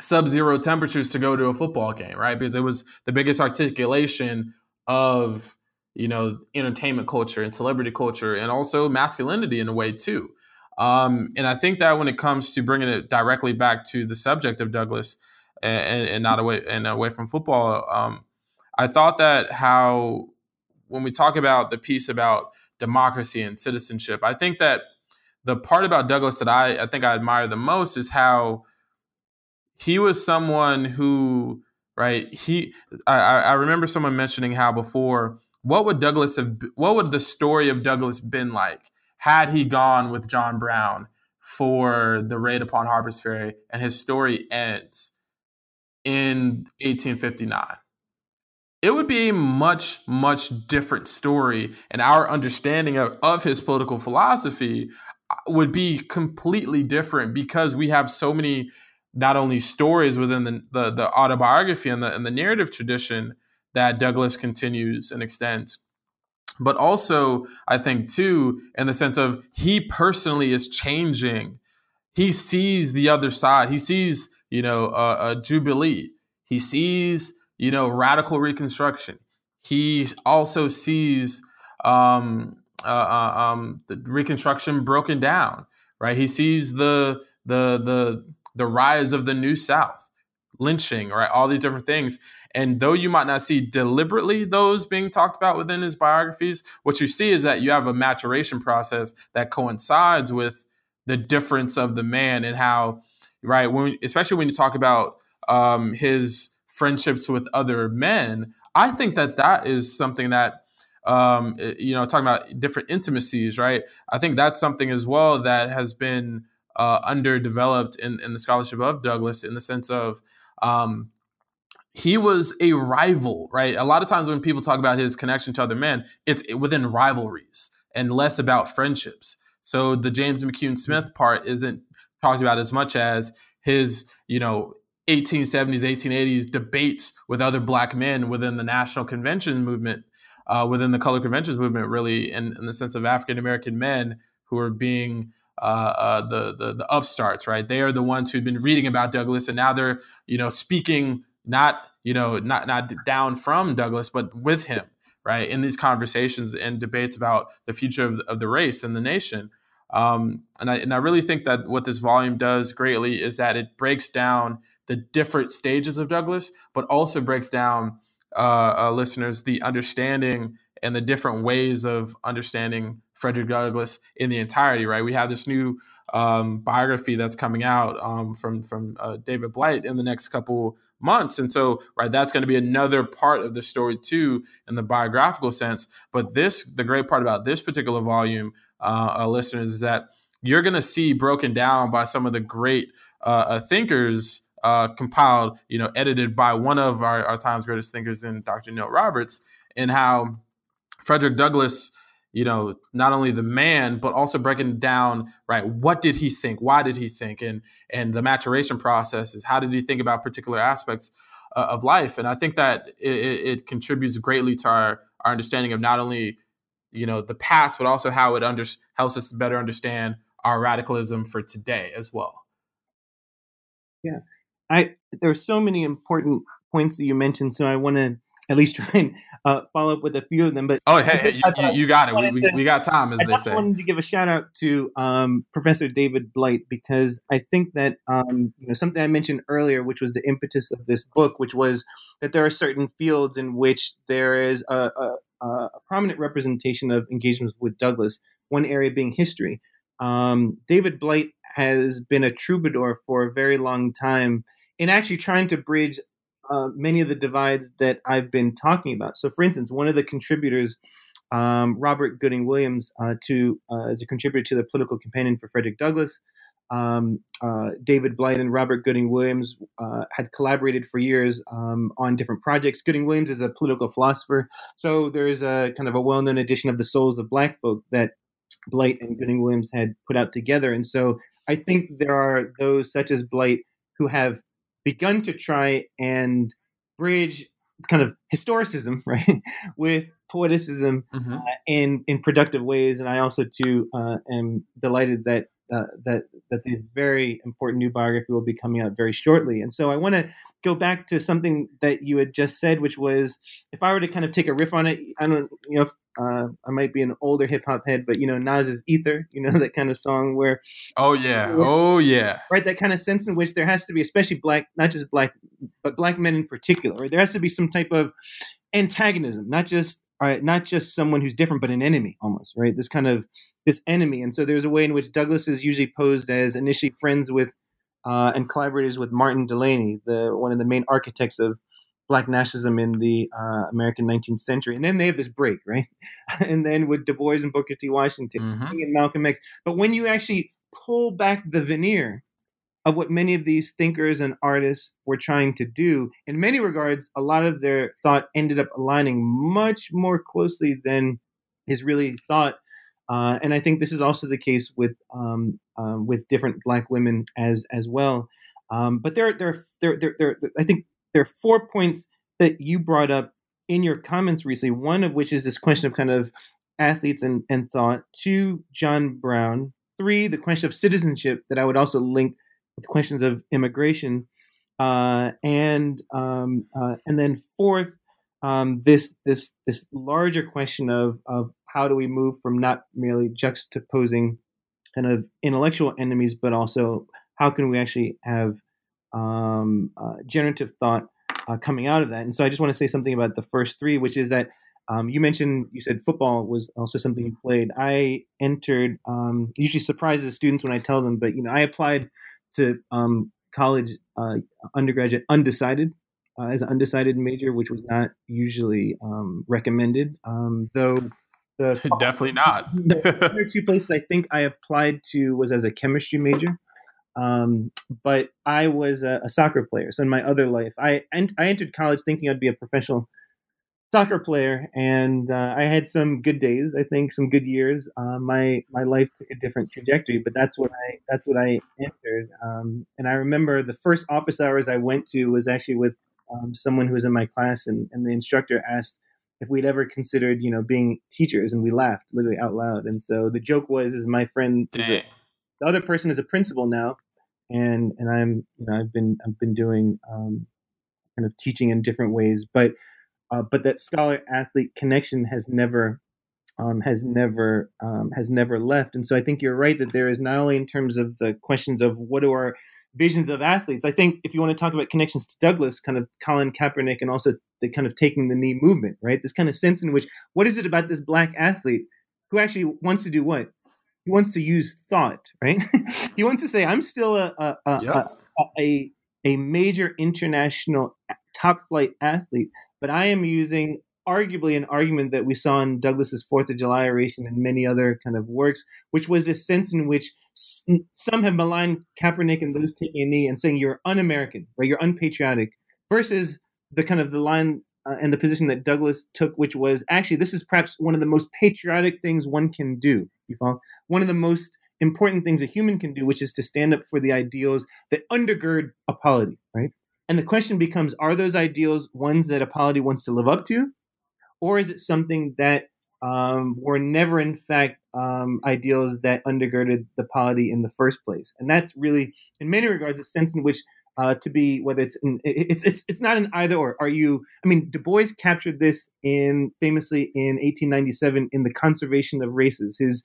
sub-zero temperatures to go to a football game, right? Because it was the biggest articulation of you know entertainment culture and celebrity culture, and also masculinity in a way too. Um, and I think that when it comes to bringing it directly back to the subject of Douglass and, and not away and away from football, um, I thought that how when we talk about the piece about democracy and citizenship. I think that the part about Douglass that I, I think I admire the most is how he was someone who, right? He, I, I remember someone mentioning how before, what would Douglass have, what would the story of Douglass been like had he gone with John Brown for the raid upon Harper's Ferry, and his story ends in 1859? it would be a much, much different story. And our understanding of, of his political philosophy uh, would be completely different because we have so many not only stories within the, the, the autobiography and the, and the narrative tradition that Douglass continues and extends but also I think too in the sense of he personally is changing. He sees the other side. He sees you know a, a jubilee. He sees you know, radical reconstruction. He also sees um, uh, uh, um, the reconstruction broken down, right? He sees the the the the rise of the New South, lynching, right? All these different things. And though you might not see deliberately those being talked about within his biographies, what you see is that you have a maturation process that coincides with the difference of the man and how, right? When especially when you talk about um, his friendships with other men, I think that that is something that um, you know, talking about different intimacies, right? I think that's something as well that has been uh, underdeveloped in, in the scholarship of Douglass in the sense of um, he was a rival, right? A lot of times when people talk about his connection to other men, it's within rivalries and less about friendships. So the James McCune Smith part isn't talked about as much as his, you know, 1870s, 1880s debates with other black men within the national convention movement, uh, within the color conventions movement, really, in, in the sense of African American men who are being uh, uh, the, the the upstarts, right? They are the ones who've been reading about Douglass, and now they're you know speaking not you know not not down from Douglass, but with him, right? In these conversations and debates about the future of, of the race and the nation. Um, and I and I really think that what this volume does greatly is that it breaks down the different stages of Douglass, but also breaks down uh, uh, listeners the understanding and the different ways of understanding Frederick Douglass in the entirety. Right, we have this new um, biography that's coming out um, from from uh, David Blight in the next couple months, and so right, that's going to be another part of the story too in the biographical sense. But this, the great part about this particular volume, uh, uh, listeners, is that you're going to see broken down by some of the great uh, thinkers uh, compiled, you know, edited by one of our, our time's greatest thinkers in Dr. Neil Roberts, and how Frederick Douglass, you know, not only the man, but also breaking down, right, what did he think? Why did he think? And and the maturation process is how did he think about particular aspects uh, of life? And I think that it, it, contributes greatly to our, our understanding of not only, you know, the past, but also how it under, helps us better understand our radicalism for today as well. Yeah. I there are so many important points that you mentioned, so I want to at least try and uh, follow up with a few of them. But oh, hey, hey you, you, got it. We, to, we, got time, as I they say. I wanted to give a shout out to um, Professor David Blight because I think that um, you know something I mentioned earlier, which was the impetus of this book, which was that there are certain fields in which there is a, a, a prominent representation of engagements with Douglass. One area being history. Um, David Blight has been a troubadour for a very long time in actually trying to bridge uh, many of the divides that I've been talking about. So, for instance, one of the contributors, um, Robert Gooding Williams, uh, to uh, as a contributor to the political companion for Frederick Douglass. Um, uh, David Blight and Robert Gooding Williams uh, had collaborated for years um, on different projects. Gooding Williams is a political philosopher, so there is a kind of a well-known edition of the Souls of Black Folk that Blight and Gooding Williams had put out together. And so I think there are those such as Blight who have begun to try and bridge kind of historicism, right, with poeticism mm-hmm. uh, in in productive ways. And I also too uh, am delighted that uh, that that the very important new biography will be coming out very shortly. And so I want to go back to something that you had just said, which was if I were to kind of take a riff on it, I don't, you know, if, uh, I might be an older hip hop head, but you know, Nas's "Ether," you know, that kind of song where, oh yeah, where, oh yeah, right, that kind of sense in which there has to be, especially black, not just black, but black men in particular, right? There has to be some type of antagonism, not just uh, not just someone who's different, but an enemy almost, right? This kind of this enemy. And so there's a way in which Douglass is usually posed as initially friends with uh, and collaborators with Martin Delany, the one of the main architects of black nationalism in the uh, American 19th century. And then they have this break, right? and then with Du Bois and Booker T. Washington mm-hmm. and Malcolm X. But when you actually pull back the veneer of what many of these thinkers and artists were trying to do, in many regards, a lot of their thought ended up aligning much more closely than is really thought. Uh, and I think this is also the case with um, um, with different Black women as as well. Um, but there, there, there, there, there, I think there are four points that you brought up in your comments recently. One of which is this question of kind of athletes and, and thought. Two, John Brown. Three, the question of citizenship that I would also link with questions of immigration. Uh, and um, uh, and then fourth, um, this this this larger question of of how do we move from not merely juxtaposing kind of intellectual enemies, but also how can we actually have um, uh, generative thought uh, coming out of that. And so I just want to say something about the first three, which is that um, you mentioned you said football was also something you played. I entered um, usually surprises students when I tell them, but you know I applied to um, college uh, undergraduate undecided uh, as an undecided major, which was not usually um, recommended. Um, though the definitely not. the other two places I think I applied to was as a chemistry major. Um, but I was a, a, soccer player. So in my other life, I ent- I entered college thinking I'd be a professional soccer player, and uh, I had some good days. I think some good years. Uh, my my life took a different trajectory, but that's what I that's what I entered. Um, and I remember the first office hours I went to was actually with um, someone who was in my class, and, and the instructor asked if we'd ever considered, you know, being teachers, and we laughed literally out loud. And so the joke was, is my friend, a, the other person is a principal now, and and I'm you know I've been I've been doing um, kind of teaching in different ways, but uh, but that scholar athlete connection has never um, has never um, has never left, and so I think you're right that there is not only in terms of the questions of what are our visions of athletes. I think if you want to talk about connections to Douglass, kind of Colin Kaepernick, and also the kind of taking the knee movement, right? This kind of sense in which what is it about this black athlete who actually wants to do what? he wants to use thought, right? he wants to say, "I'm still a a, a, yep. a, a, a major international top flight athlete, but I am using." Arguably, an argument that we saw in Douglass's Fourth of July oration and many other kind of works, which was a sense in which some have maligned Kaepernick and those taking a knee and saying you're un-American, right? You're unpatriotic, versus the kind of the line uh, and the position that Douglass took, which was actually this is perhaps one of the most patriotic things one can do. You follow? One of the most important things a human can do, which is to stand up for the ideals that undergird a polity, right? And the question becomes: Are those ideals ones that a polity wants to live up to, or is it something that um, were never, in fact, um, ideals that undergirded the polity in the first place? And that's really, in many regards, a sense in which uh, to be whether it's it's it's it's not an either or. Are you? I mean, Du Bois captured this in famously in 1897 in the Conservation of Races. His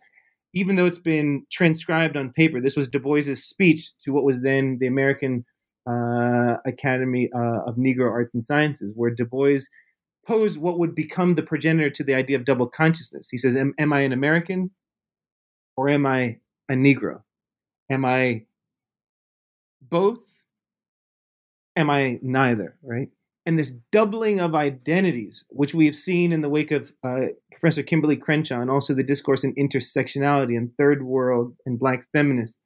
even though it's been transcribed on paper, this was Du Bois's speech to what was then the American uh, Academy uh, of Negro Arts and Sciences, where Du Bois posed what would become the progenitor to the idea of double consciousness. He says, "Am, am I an American, or am I a Negro? Am I both?" am I neither, right? And this doubling of identities, which we have seen in the wake of uh, Professor Kimberlé Crenshaw and also the discourse in intersectionality and third world and black feminist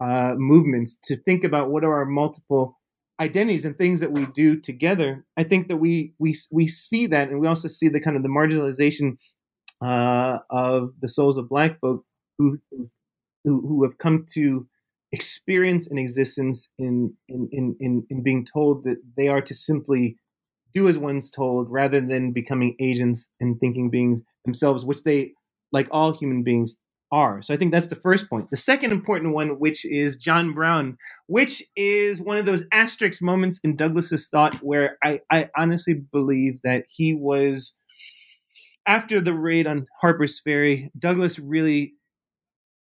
uh, movements, to think about what are our multiple identities and things that we do together. I think that we we we see that, and we also see the kind of the marginalization uh, of the souls of black folk who who, who have come to experience an existence in, in, in, in, in being told that they are to simply do as one's told rather than becoming agents and thinking beings themselves, which they, like all human beings, are. So I think that's the first point. The second important one, which is John Brown, which is one of those asterisk moments in Douglass's thought where I, I honestly believe that he was after the raid on Harper's Ferry, Douglass really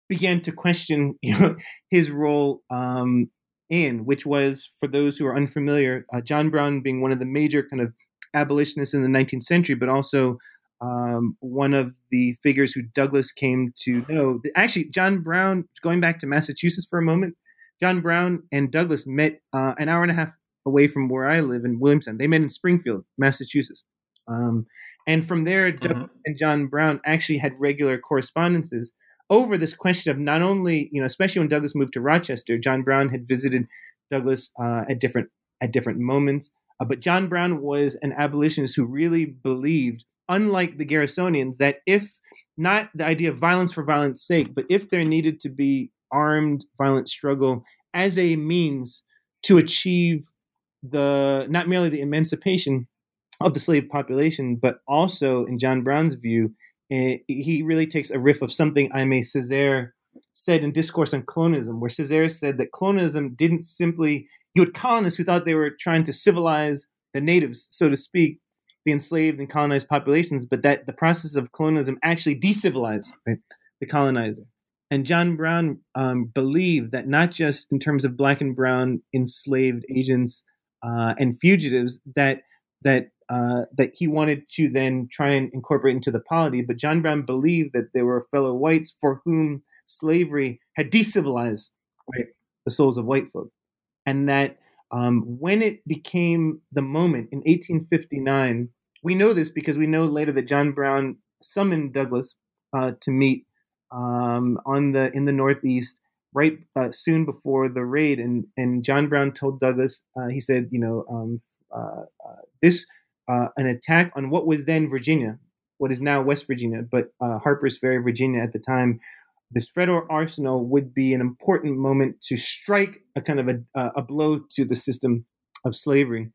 began to question you know, his role um, in, which was, for those who are unfamiliar, uh, John Brown being one of the major kind of abolitionists in the 19th century, but also um, one of the figures who Douglass came to know. Actually, John Brown, going back to Massachusetts for a moment, John Brown and Douglass met uh, an hour and a half away from where I live in Williamstown. They met in Springfield, Massachusetts. Um, and from there, mm-hmm. Doug and John Brown actually had regular correspondences over this question of not only, you know, especially when Douglass moved to Rochester, John Brown had visited Douglass uh, at different at different moments. Uh, but John Brown was an abolitionist who really believed, unlike the Garrisonians, that if not the idea of violence for violence sake, but if there needed to be armed violent struggle as a means to achieve the not merely the emancipation of the slave population, but also in John Brown's view, eh, he really takes a riff of something Aimé Césaire said in Discourse on Colonialism, where Césaire said that colonialism didn't simply, you had colonists who thought they were trying to civilize the natives, so to speak, the enslaved and colonized populations, but that the process of colonialism actually decivilized right, the colonizer. And John Brown um, believed that not just in terms of black and brown enslaved agents uh, and fugitives, that that uh, that he wanted to then try and incorporate into the polity, but John Brown believed that there were fellow whites for whom slavery had decivilized right, the souls of white folk, and that um, when it became the moment in 1859, we know this because we know later that John Brown summoned Douglass uh, to meet um, on the in the Northeast right uh, soon before the raid, and and John Brown told Douglass, uh, he said, you know, um, uh, uh, this uh, an attack on what was then Virginia, what is now West Virginia, but Harper's Ferry, Virginia at the time. This federal arsenal would be an important moment to strike a kind of a, a blow to the system of slavery.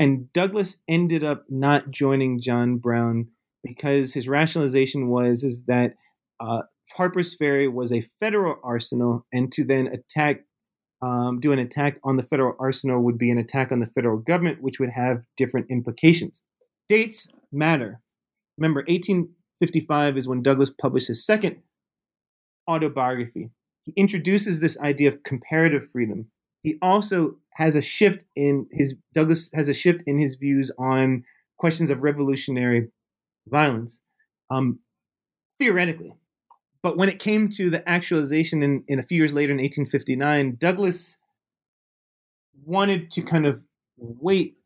and Douglass ended up not joining John Brown because his rationalization was is that uh, Harper's Ferry was a federal arsenal, and to then attack, um, do an attack on the federal arsenal would be an attack on the federal government, which would have different implications. Dates matter. Remember, 1855 is when Douglass published his second autobiography. He introduces this idea of comparative freedom. He also has a shift in his Douglass has a shift in his views on questions of revolutionary violence. Um, theoretically, but when it came to the actualization in, in a few years later in 1859, Douglass wanted to kind of wait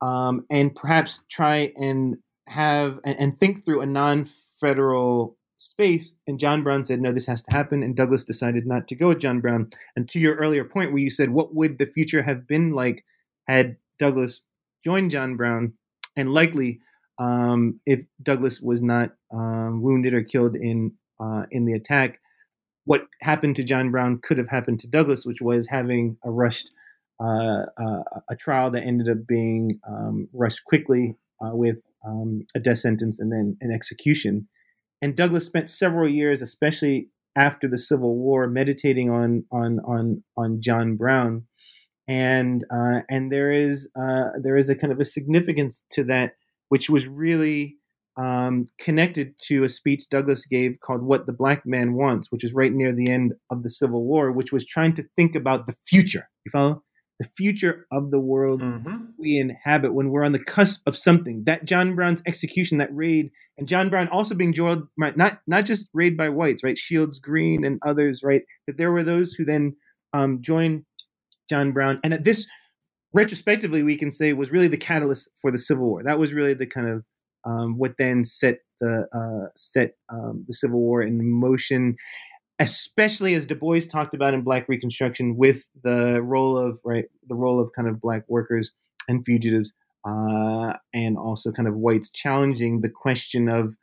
um, and perhaps try and have and, and think through a non-federal space. And John Brown said, no, this has to happen. And Douglass decided not to go with John Brown. And to your earlier point, where you said, what would the future have been like had Douglass joined John Brown? And likely, um, if Douglass was not um, wounded or killed in uh, in the attack. What happened to John Brown could have happened to Douglass, which was having a rushed uh, uh, a trial that ended up being um, rushed quickly uh, with um, a death sentence and then an execution. And Douglass spent several years, especially after the Civil War, meditating on on on on John Brown, and uh, and there is uh, there is a kind of a significance to that, which was really um, connected to a speech Douglass gave called What the Black Man Wants, which is right near the end of the Civil War, which was trying to think about the future. You follow? The future of the world mm-hmm. we inhabit when we're on the cusp of something. That John Brown's execution, that raid, and John Brown also being joined, not, not just raid by whites, right? Shields Green and others, right? That there were those who then um, joined John Brown, and that this, retrospectively, we can say was really the catalyst for the Civil War. That was really the kind of um, what then set the uh, set um, the Civil War in motion, especially as Du Bois talked about in Black Reconstruction, with the role of right the role of kind of black workers and fugitives, uh, and also kind of whites challenging the question of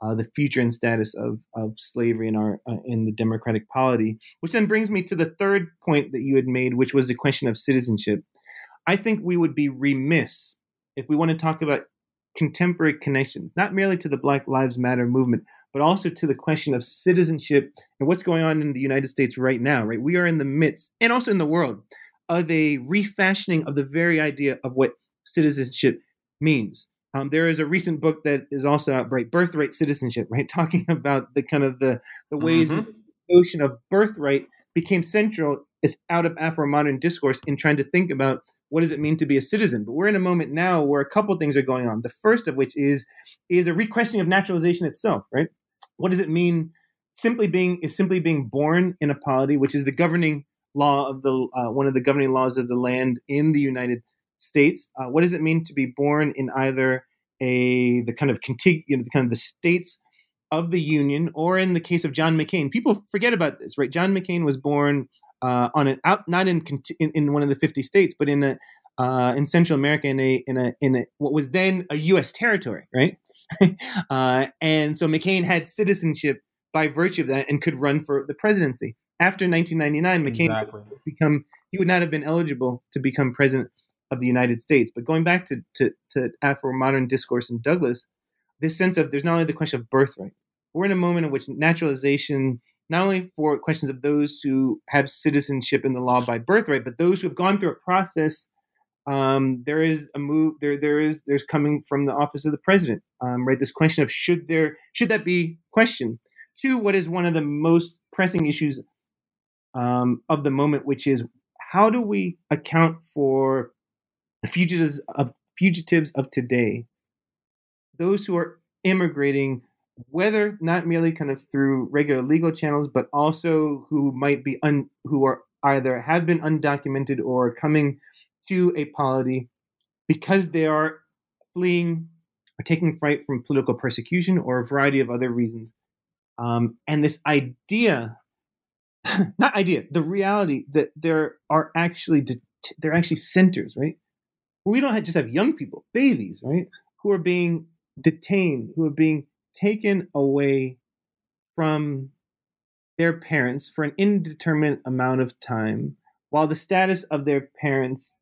uh, the future and status of, of slavery in our uh, in the democratic polity, which then brings me to the third point that you had made, which was the question of citizenship. I think we would be remiss if we want to talk about contemporary connections, not merely to the Black Lives Matter movement, but also to the question of citizenship and what's going on in the United States right now, right? We are in the midst, and also in the world, of a refashioning of the very idea of what citizenship means. Um, there is a recent book that is also out, right? Birthright citizenship, right? Talking about the kind of the, the ways mm-hmm. the notion of birthright became central is out of Afro modern discourse in trying to think about what does it mean to be a citizen? But we're in a moment now where a couple things are going on. The first of which is is a re-questioning of naturalization itself, right? What does it mean? Simply being is simply being born in a polity, which is the governing law of the uh, one of the governing laws of the land in the United States. Uh, what does it mean to be born in either a the kind of contig- you know, the kind of the states of the Union, or in the case of John McCain, people forget about this, right? John McCain was born uh, on an out not in, in, in one of the fifty states, but in a uh, in Central America in a in a in a what was then a U.S. territory, right? uh, and so McCain had citizenship by virtue of that and could run for the presidency. After 1999, McCain exactly. become he would not have been eligible to become president of the United States. But going back to to, to Afro modern discourse and Douglass, this sense of there's not only the question of birthright. We're in a moment in which naturalization not only for questions of those who have citizenship in the law by birthright, but those who have gone through a process. Um, there is a move. There, there is. There's coming from the office of the president. Um, right. This question of should there should that be questioned? To what is one of the most pressing issues um, of the moment, which is how do we account for the fugitives of fugitives of today, those who are immigrating whether not merely kind of through regular legal channels, but also who might be un, who are either have been undocumented or coming to a polity because they are fleeing or taking fright from political persecution or a variety of other reasons. Um, and this idea, not idea, the reality that there are actually de- there are actually centers, right? We don't have, just have young people, babies, right, who are being detained, who are being taken away from their parents for an indeterminate amount of time, while the status of their parents,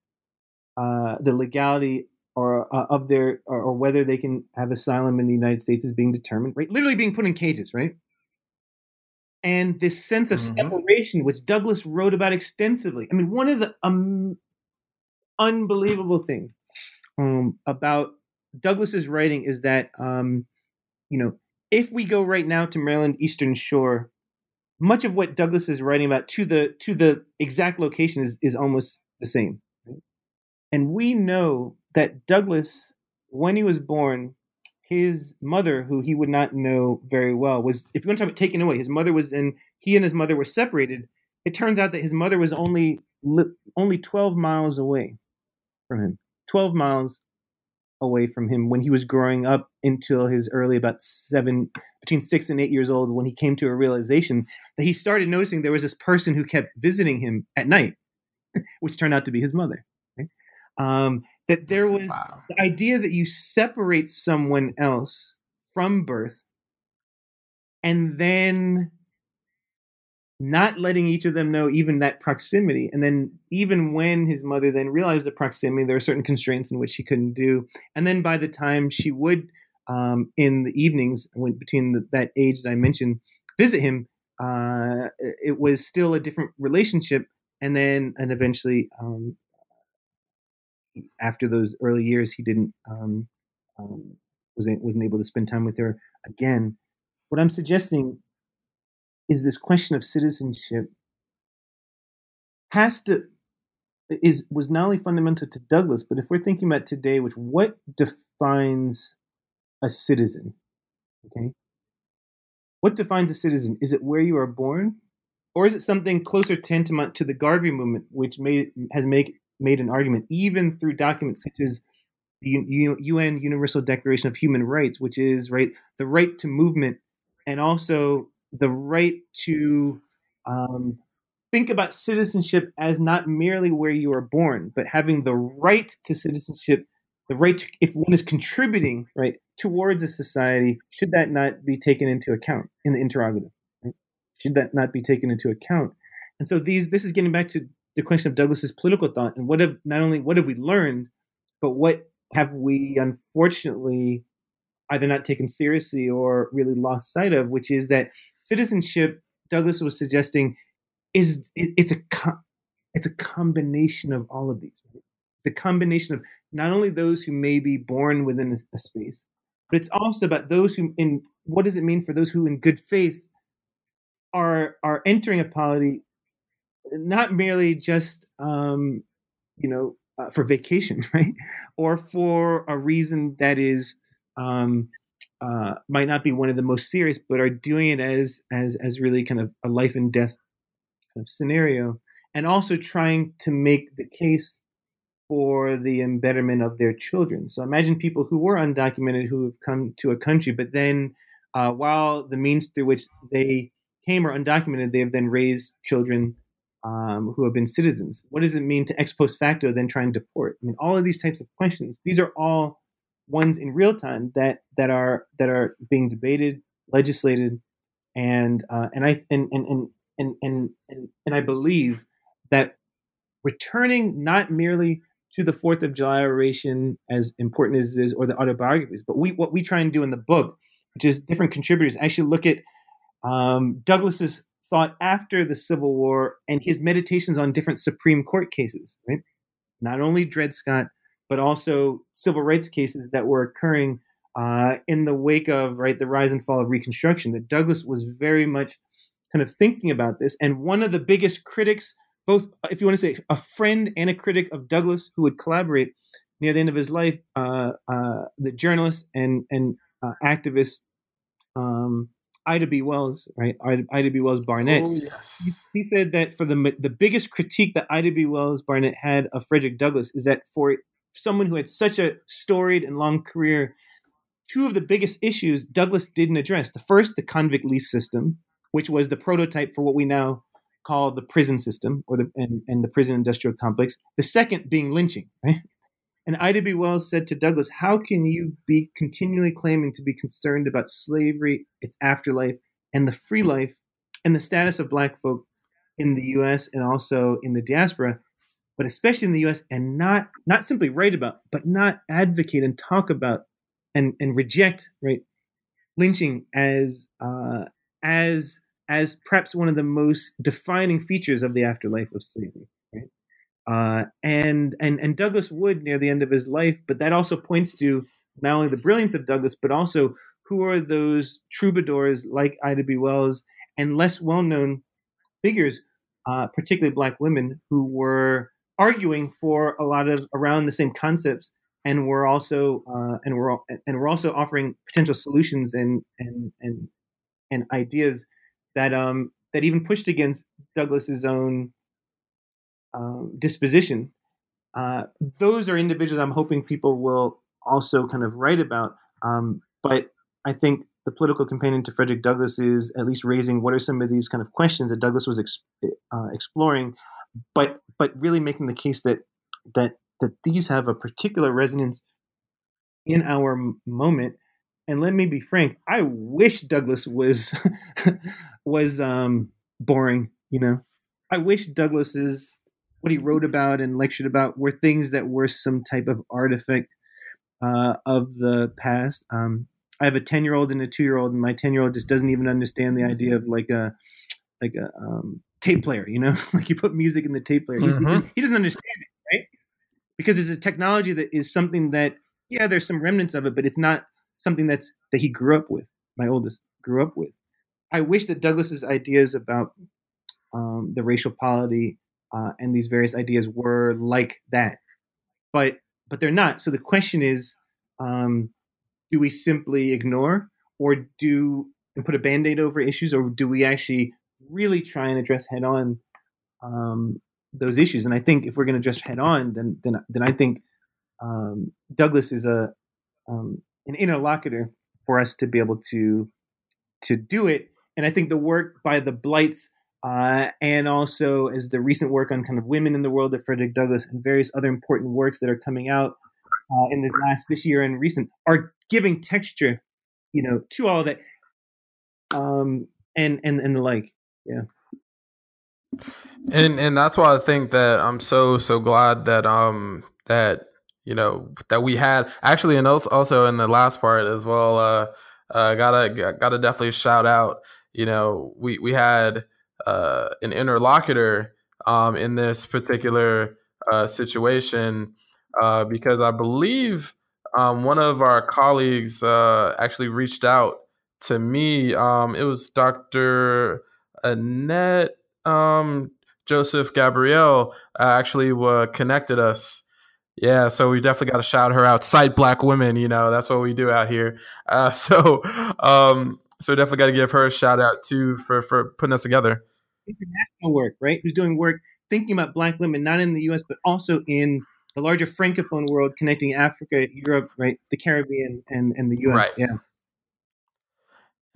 uh, the legality or uh, of their or, or, whether they can have asylum in the United States is being determined, right? Literally being put in cages, right? And this sense of mm-hmm. separation, which Douglass wrote about extensively. I mean, one of the um, unbelievable things um, about Douglass's writing is that um, you know, if we go right now to Maryland Eastern Shore, much of what Douglass is writing about to the to the exact location is is almost the same. And we know that Douglass, when he was born, his mother, who he would not know very well, was if you want to talk about taken away, his mother was in he and his mother were separated. It turns out that his mother was only only 12 miles away from him. 12 miles away from him when he was growing up until his early about seven between six and eight years old when he came to a realization that he started noticing there was this person who kept visiting him at night which turned out to be his mother right? um, that there was wow. the idea that you separate someone else from birth and then not letting each of them know even that proximity. And then even when his mother then realized the proximity, there were certain constraints in which she couldn't do. And then by the time she would, um, in the evenings, when between the, that age that I mentioned, visit him, uh, it was still a different relationship. And then, and eventually, um, after those early years, he didn't um, um wasn't wasn't able to spend time with her again. What I'm suggesting is this question of citizenship has to is was not only fundamental to Douglass, but if we're thinking about today, which what defines a citizen? Okay. What defines a citizen? Is it where you are born? Or is it something closer tantamount to the Garvey movement, which made has made made an argument, even through documents such as the UN Universal Declaration of Human Rights, which is right the right to movement and also the right to um, think about citizenship as not merely where you are born, but having the right to citizenship, the right to, if one is contributing right towards a society, should that not be taken into account in the interrogative? Right? Should that not be taken into account? And so these, this is getting back to the question of Douglass's political thought and what have not only what have we learned, but what have we unfortunately either not taken seriously or really lost sight of, which is that citizenship, Douglass was suggesting, is it's a it's a combination of all of these. It's a combination of not only those who may be born within a, a space, but it's also about those who in what does it mean for those who in good faith are are entering a polity not merely just um, you know uh, for vacation, right? Or for a reason that is um, uh, might not be one of the most serious, but are doing it as as as really kind of a life and death kind of scenario, and also trying to make the case for the embetterment of their children. So imagine people who were undocumented who have come to a country, but then uh, while the means through which they came are undocumented, they have then raised children um, who have been citizens. What does it mean to ex post facto then try and deport? I mean, all of these types of questions. These are all ones in real time that that are that are being debated, legislated, and uh, and I and and and and and and, and I believe that returning not merely to the Fourth of July oration, as important as it is, or the autobiographies, but we what we try and do in the book, which is different contributors, actually look at um, Douglass's thought after the Civil War and his meditations on different Supreme Court cases, right? Not only Dred Scott, but also civil rights cases that were occurring uh, in the wake of right the rise and fall of Reconstruction. That Douglass was very much kind of thinking about this, and one of the biggest critics, both if you want to say a friend and a critic of Douglass, who would collaborate near the end of his life, uh, uh, the journalist and and uh, activist um, Ida B. Wells, right? Ida, B. Wells Barnett. Oh, yes. He, he, said that for the the biggest critique that Ida B. Wells Barnett had of Frederick Douglass is that for someone who had such a storied and long career, two of the biggest issues Douglass didn't address. The first, the convict lease system, which was the prototype for what we now call the prison system or the and, and the prison industrial complex. The second being lynching, right? And Ida B. Wells said to Douglass, How can you be continually claiming to be concerned about slavery, its afterlife, and the free life, and the status of black folk in the US and also in the diaspora, but especially in the US, and not not simply write about, but not advocate and talk about and, and reject, right, lynching as uh, as as perhaps one of the most defining features of the afterlife of slavery. Uh, and and and Douglass would near the end of his life, but that also points to not only the brilliance of Douglass, but also who are those troubadours like Ida B. Wells and less well-known figures, uh, particularly Black women, who were arguing for a lot of around the same concepts, and we're also uh, and were and were also offering potential solutions and and and and ideas that um that even pushed against Douglass's own um, disposition. Uh, those are individuals I'm hoping people will also kind of write about. Um, but I think the political companion to Frederick Douglass is at least raising what are some of these kind of questions that Douglass was ex- uh, exploring, but but really making the case that that that these have a particular resonance in our moment. And let me be frank, I wish Douglass was was um, boring. You know, I wish Douglass's what he wrote about and lectured about were things that were some type of artifact uh, of the past. Um, I have a ten year old and a two year old, and my ten year old just doesn't even understand the idea of like a like a um, tape player. You know, like you put music in the tape player. Mm-hmm. He, doesn't, he doesn't understand it, right? Because it's a technology that is something that yeah, there's some remnants of it, but it's not something that's that he grew up with. My oldest grew up with. I wish that Douglass's ideas about um, the racial polity uh, and these various ideas were like that, but but they're not. So the question is, um, do we simply ignore, or do and put a band-aid over issues, or do we actually really try and address head on um, those issues? And I think if we're going to address head on, then then then I think um, Douglass is a um, an interlocutor for us to be able to to do it. And I think the work by the Blights uh, and also as the recent work on kind of women in the world of Frederick Douglass and various other important works that are coming out uh, in the last this year and recent are giving texture, you know, to all of that, um, and and and the like, yeah. And and that's why I think that I'm so so glad that um that you know that we had actually and also also in the last part as well uh uh gotta gotta definitely shout out you know we we had uh, an interlocutor um, in this particular uh, situation uh, because I believe um, one of our colleagues uh, actually reached out to me. Um, it was Dr. Annette um, Joseph Gabriel uh, actually connected us. Yeah, so we definitely got to shout her out. Cite black women, you know, that's what we do out here. Uh, so, um, so definitely got to give her a shout out too for for putting us together. International work, right? Who's doing work thinking about black women, not in the U.S. but also in the larger francophone world, connecting Africa, Europe, right, the Caribbean, and and the U.S. Right. Yeah.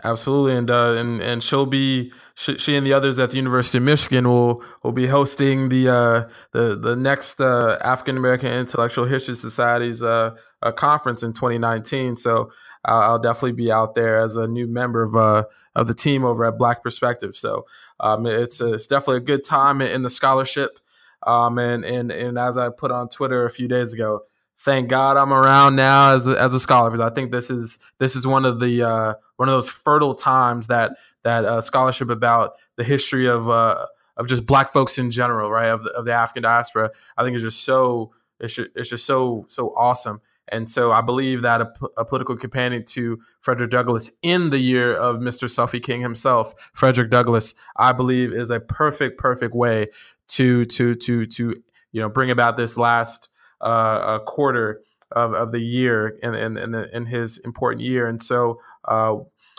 Absolutely, and uh, and and she'll be she, and the others at the University of Michigan will will be hosting the uh, the the next uh, African American Intellectual History Society's uh, conference in 2019. So I'll, I'll, definitely be out there as a new member of uh, of the team over at Black Perspective. So um, it's it's definitely a good time in the scholarship. Um, and and and as I put on Twitter a few days ago, thank God I'm around now as a, as a scholar because I think this is this is one of the uh, one of those fertile times that that uh, scholarship about the history of uh, of just Black folks in general, right? Of the, of the African diaspora, I think is just so it's just, it's just so so awesome. And so I believe that a, a, political companion to Frederick Douglass in the year of Mr. Selfie King himself, Frederick Douglass, I believe is a perfect, perfect way to to to to you know bring about this last uh, a quarter of, of the year in, in, in, in his important year. And so uh,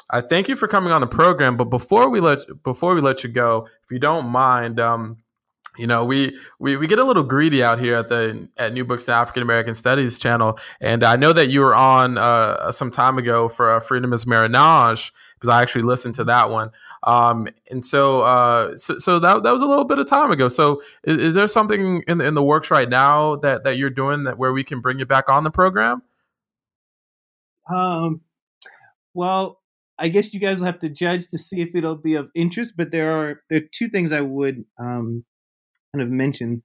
I thank you for coming on the program. But before we let before we let you go, if you don't mind, um, you know, we, we we get a little greedy out here at the at New Books in African American Studies channel, and I know that you were on uh, some time ago for uh, Freedom is Marronage because I actually listened to that one. Um, and so, uh, so, so that that was a little bit of time ago. So, is, is there something in in the works right now that that you're doing that where we can bring you back on the program? Um, well, I guess you guys will have to judge to see if it'll be of interest. But there are there are two things I would um, kind of mention.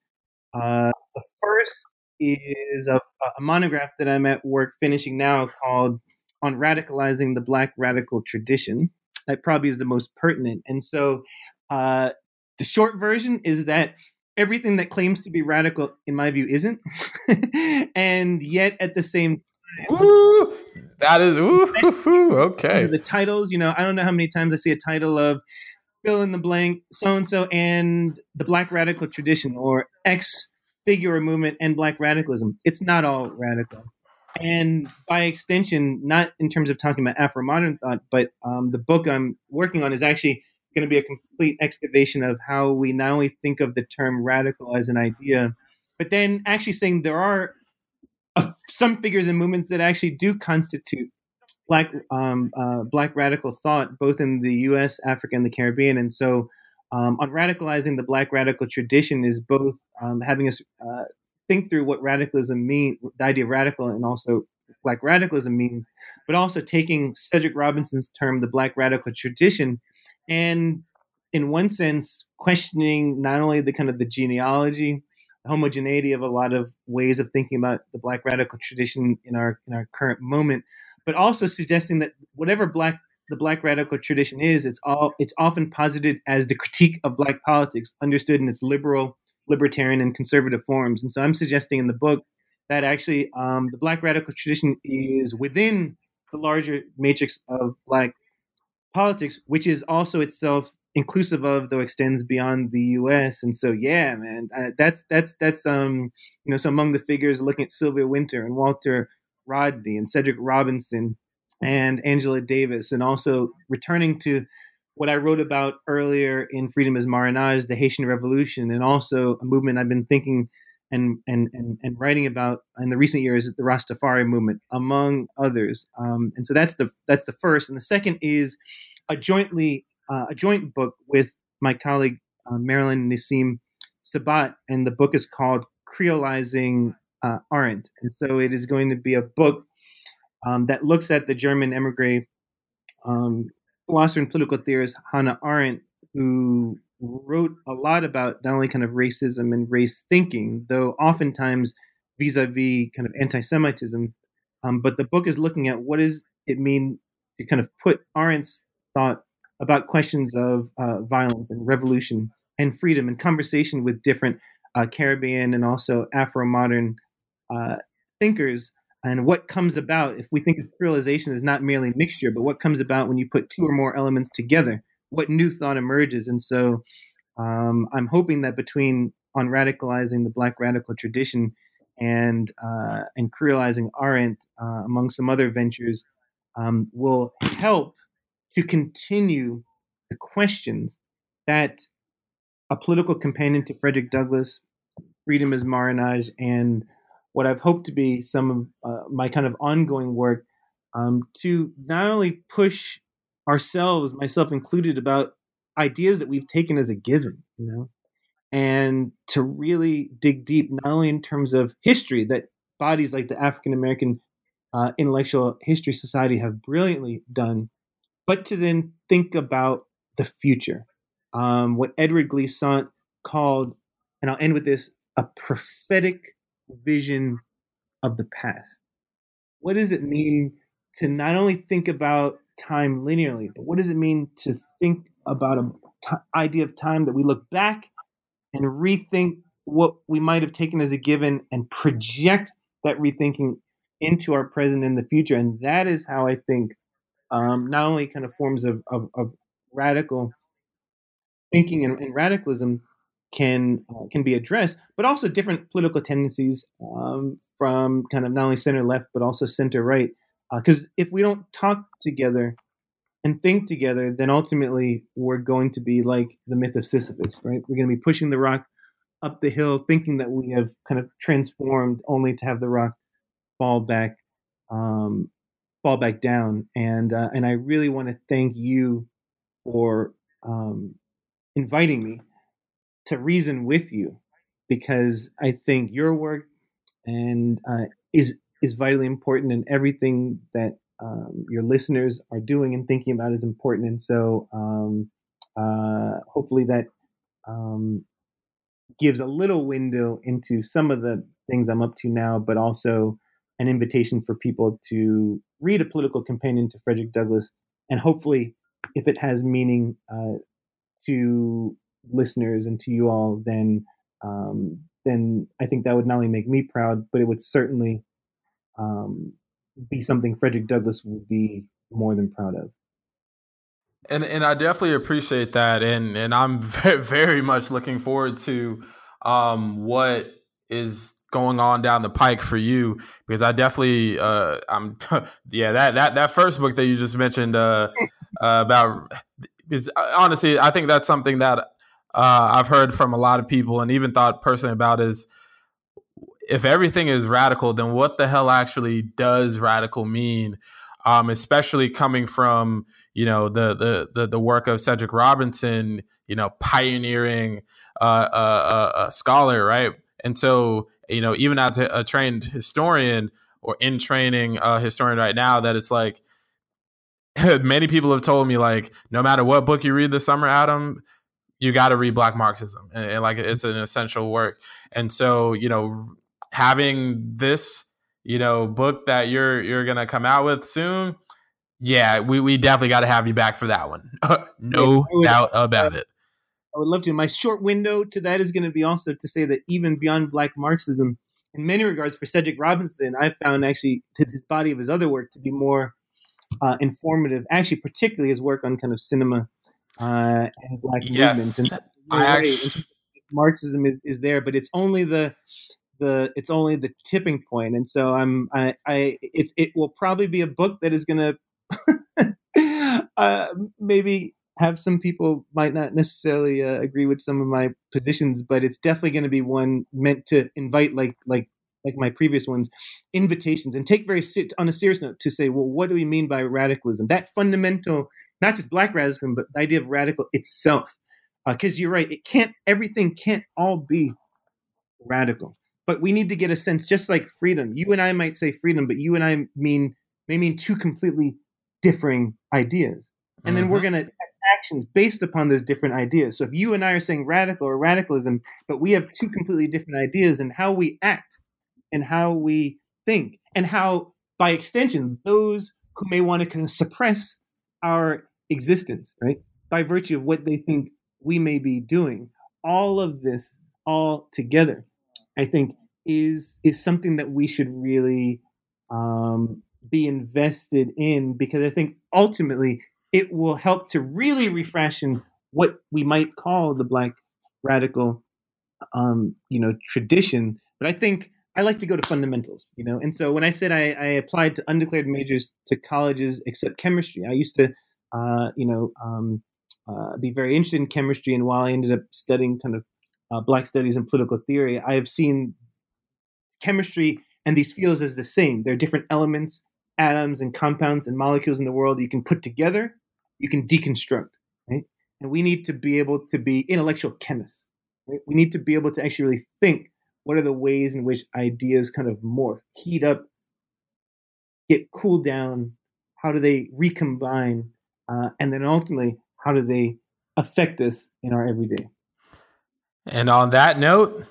Uh, the first is a, a monograph that I'm at work finishing now called "On Radicalizing the Black Radical Tradition." That probably is the most pertinent. And so, uh, the short version is that everything that claims to be radical, in my view, isn't, and yet at the same Ooh, that is ooh, okay. The titles, you know, I don't know how many times I see a title of fill in the blank, so and so, and the Black Radical tradition, or X figure or movement and Black radicalism. It's not all radical, and by extension, not in terms of talking about Afro modern thought, but um, the book I'm working on is actually going to be a complete excavation of how we not only think of the term radical as an idea, but then actually saying there are some figures and movements that actually do constitute black um, uh, black radical thought, both in the U.S., Africa, and the Caribbean. And so, um, on radicalizing the black radical tradition is both um, having us uh, think through what radicalism means, the idea of radical, and also black radicalism means, but also taking Cedric Robinson's term, the black radical tradition, and in one sense, questioning not only the kind of the genealogy homogeneity of a lot of ways of thinking about the black radical tradition in our in our current moment, but also suggesting that whatever black the black radical tradition is, it's all it's often posited as the critique of black politics, understood in its liberal, libertarian, and conservative forms. And so I'm suggesting in the book that actually um, the black radical tradition is within the larger matrix of black politics, which is also itself inclusive of though extends beyond the U.S. And so, yeah, man, uh, that's that's that's um you know so among the figures looking at Sylvia Wynter and Walter Rodney and Cedric Robinson and Angela Davis, and also returning to what I wrote about earlier in Freedom is Marronage, the Haitian Revolution, and also a movement I've been thinking and and and, and writing about in the recent years, the Rastafari movement, among others. Um, and so that's the that's the first, and the second is a jointly uh, a joint book with my colleague uh, Marilyn Nissim Sabat, and the book is called Creolizing uh, Arendt. And so it is going to be a book um, that looks at the German emigre um, philosopher and political theorist Hannah Arendt, who wrote a lot about not only kind of racism and race thinking, though oftentimes vis-a-vis kind of anti-Semitism. Um, but the book is looking at what does it mean to kind of put Arendt's thought about questions of uh, violence and revolution and freedom and conversation with different uh, Caribbean and also Afro modern uh, thinkers and what comes about if we think of creolization as not merely mixture, but what comes about when you put two or more elements together, what new thought emerges. And so um, I'm hoping that between on radicalizing the Black radical tradition and uh, and Creolizing Arendt, uh, among some other ventures, um, will help to continue the questions that a political companion to Frederick Douglass, Freedom is Marronage, and what I've hoped to be some of uh, my kind of ongoing work um, to not only push ourselves, myself included, about ideas that we've taken as a given, you know, and to really dig deep, not only in terms of history that bodies like the African American uh, Intellectual History Society have brilliantly done, but to then think about the future. Um, what Edward Glissant called, and I'll end with this, a prophetic vision of the past. What does it mean to not only think about time linearly, but what does it mean to think about a t- idea of time that we look back and rethink what we might have taken as a given and project that rethinking into our present and the future. And that is how I think um, not only kind of forms of, of, of radical thinking and, and radicalism can uh, can be addressed, but also different political tendencies um, from kind of not only center left but also center right. Because uh, if we don't talk together and think together, then ultimately we're going to be like the myth of Sisyphus, right? We're going to be pushing the rock up the hill, thinking that we have kind of transformed, only to have the rock fall back, um, fall back down. And uh, and I really want to thank you for um, inviting me to reason with you, because I think your work and uh, is is vitally important, and everything that um, your listeners are doing and thinking about is important. And so, um, uh, hopefully, that um, gives a little window into some of the things I'm up to now, but also an invitation for people to read a political companion to Frederick Douglass, and hopefully, if it has meaning uh, to listeners and to you all, then um, then I think that would not only make me proud, but it would certainly um, be something Frederick Douglass would be more than proud of. And and I definitely appreciate that, and and I'm very, very much looking forward to um, what is going on down the pike for you because I definitely uh, I'm yeah that that that first book that you just mentioned uh, uh, about is honestly I think that's something that uh, I've heard from a lot of people and even thought personally about is if everything is radical, then what the hell actually does radical mean? Um, especially coming from you know the, the the the work of Cedric Robinson, you know, pioneering uh, uh, a scholar, right? And so you know, even as a, a trained historian or in training a historian right now, that it's like many people have told me like no matter what book you read this summer, Adam, you got to read Black Marxism, and, and like it's an essential work. And so you know having this, you know, book that you're you're gonna come out with soon, yeah, we, we definitely got to have you back for that one. no yeah, doubt about it. I would love to. My short window to that is going to be also to say that even beyond Black Marxism, in many regards, for Cedric Robinson, I found actually his body of his other work to be more uh, informative. Actually, particularly his work on kind of cinema uh, and Black yes. movements. And I actually, Marxism is, is there, but it's only the the it's only the tipping point and so i'm i i it, it will probably be a book that is going to uh, maybe have some people might not necessarily uh, agree with some of my positions but it's definitely going to be one meant to invite like like like my previous ones invitations and take very sit on a serious note to say well what do we mean by radicalism that fundamental not just black radicalism but the idea of radical itself because uh, you're right it can't everything can't all be radical but we need to get a sense just like freedom you and i might say freedom but you and i mean may mean two completely differing ideas and mm-hmm. then we're mm-hmm. going to actions based upon those different ideas so if you and i are saying radical or radicalism but we have two completely different ideas and how we act and how we think and how by extension those who may want to kind of suppress our existence right by virtue of what they think we may be doing all of this all together I think is is something that we should really um, be invested in because I think ultimately it will help to really refreshen what we might call the black radical um, you know tradition. But I think I like to go to fundamentals, you know. And so when I said I, I applied to undeclared majors to colleges except chemistry, I used to, uh, you know, um, uh, be very interested in chemistry. And while I ended up studying kind of uh, Black studies and political theory, I have seen chemistry and these fields as the same. There are different elements, atoms, and compounds and molecules in the world you can put together, you can deconstruct, right? And we need to be able to be intellectual chemists. Right? We need to be able to actually really think what are the ways in which ideas kind of morph, heat up, get cooled down, how do they recombine, uh, and then ultimately, how do they affect us in our everyday? And on that note,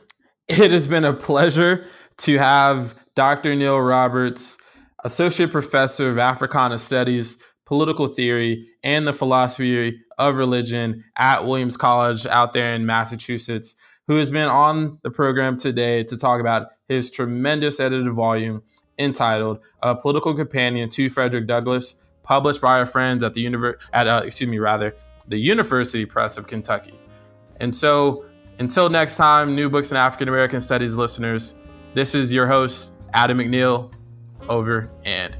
it has been a pleasure to have Dr. Neil Roberts, Associate Professor of Africana Studies, Political Theory, and the Philosophy of Religion at Williams College out there in Massachusetts, who has been on the program today to talk about his tremendous edited volume entitled "A Political Companion to Frederick Douglass," published by our friends at the univer- at uh, excuse me rather the University Press of Kentucky. And so, until next time, New Books in African American Studies listeners, this is your host Adam McNeil. Over and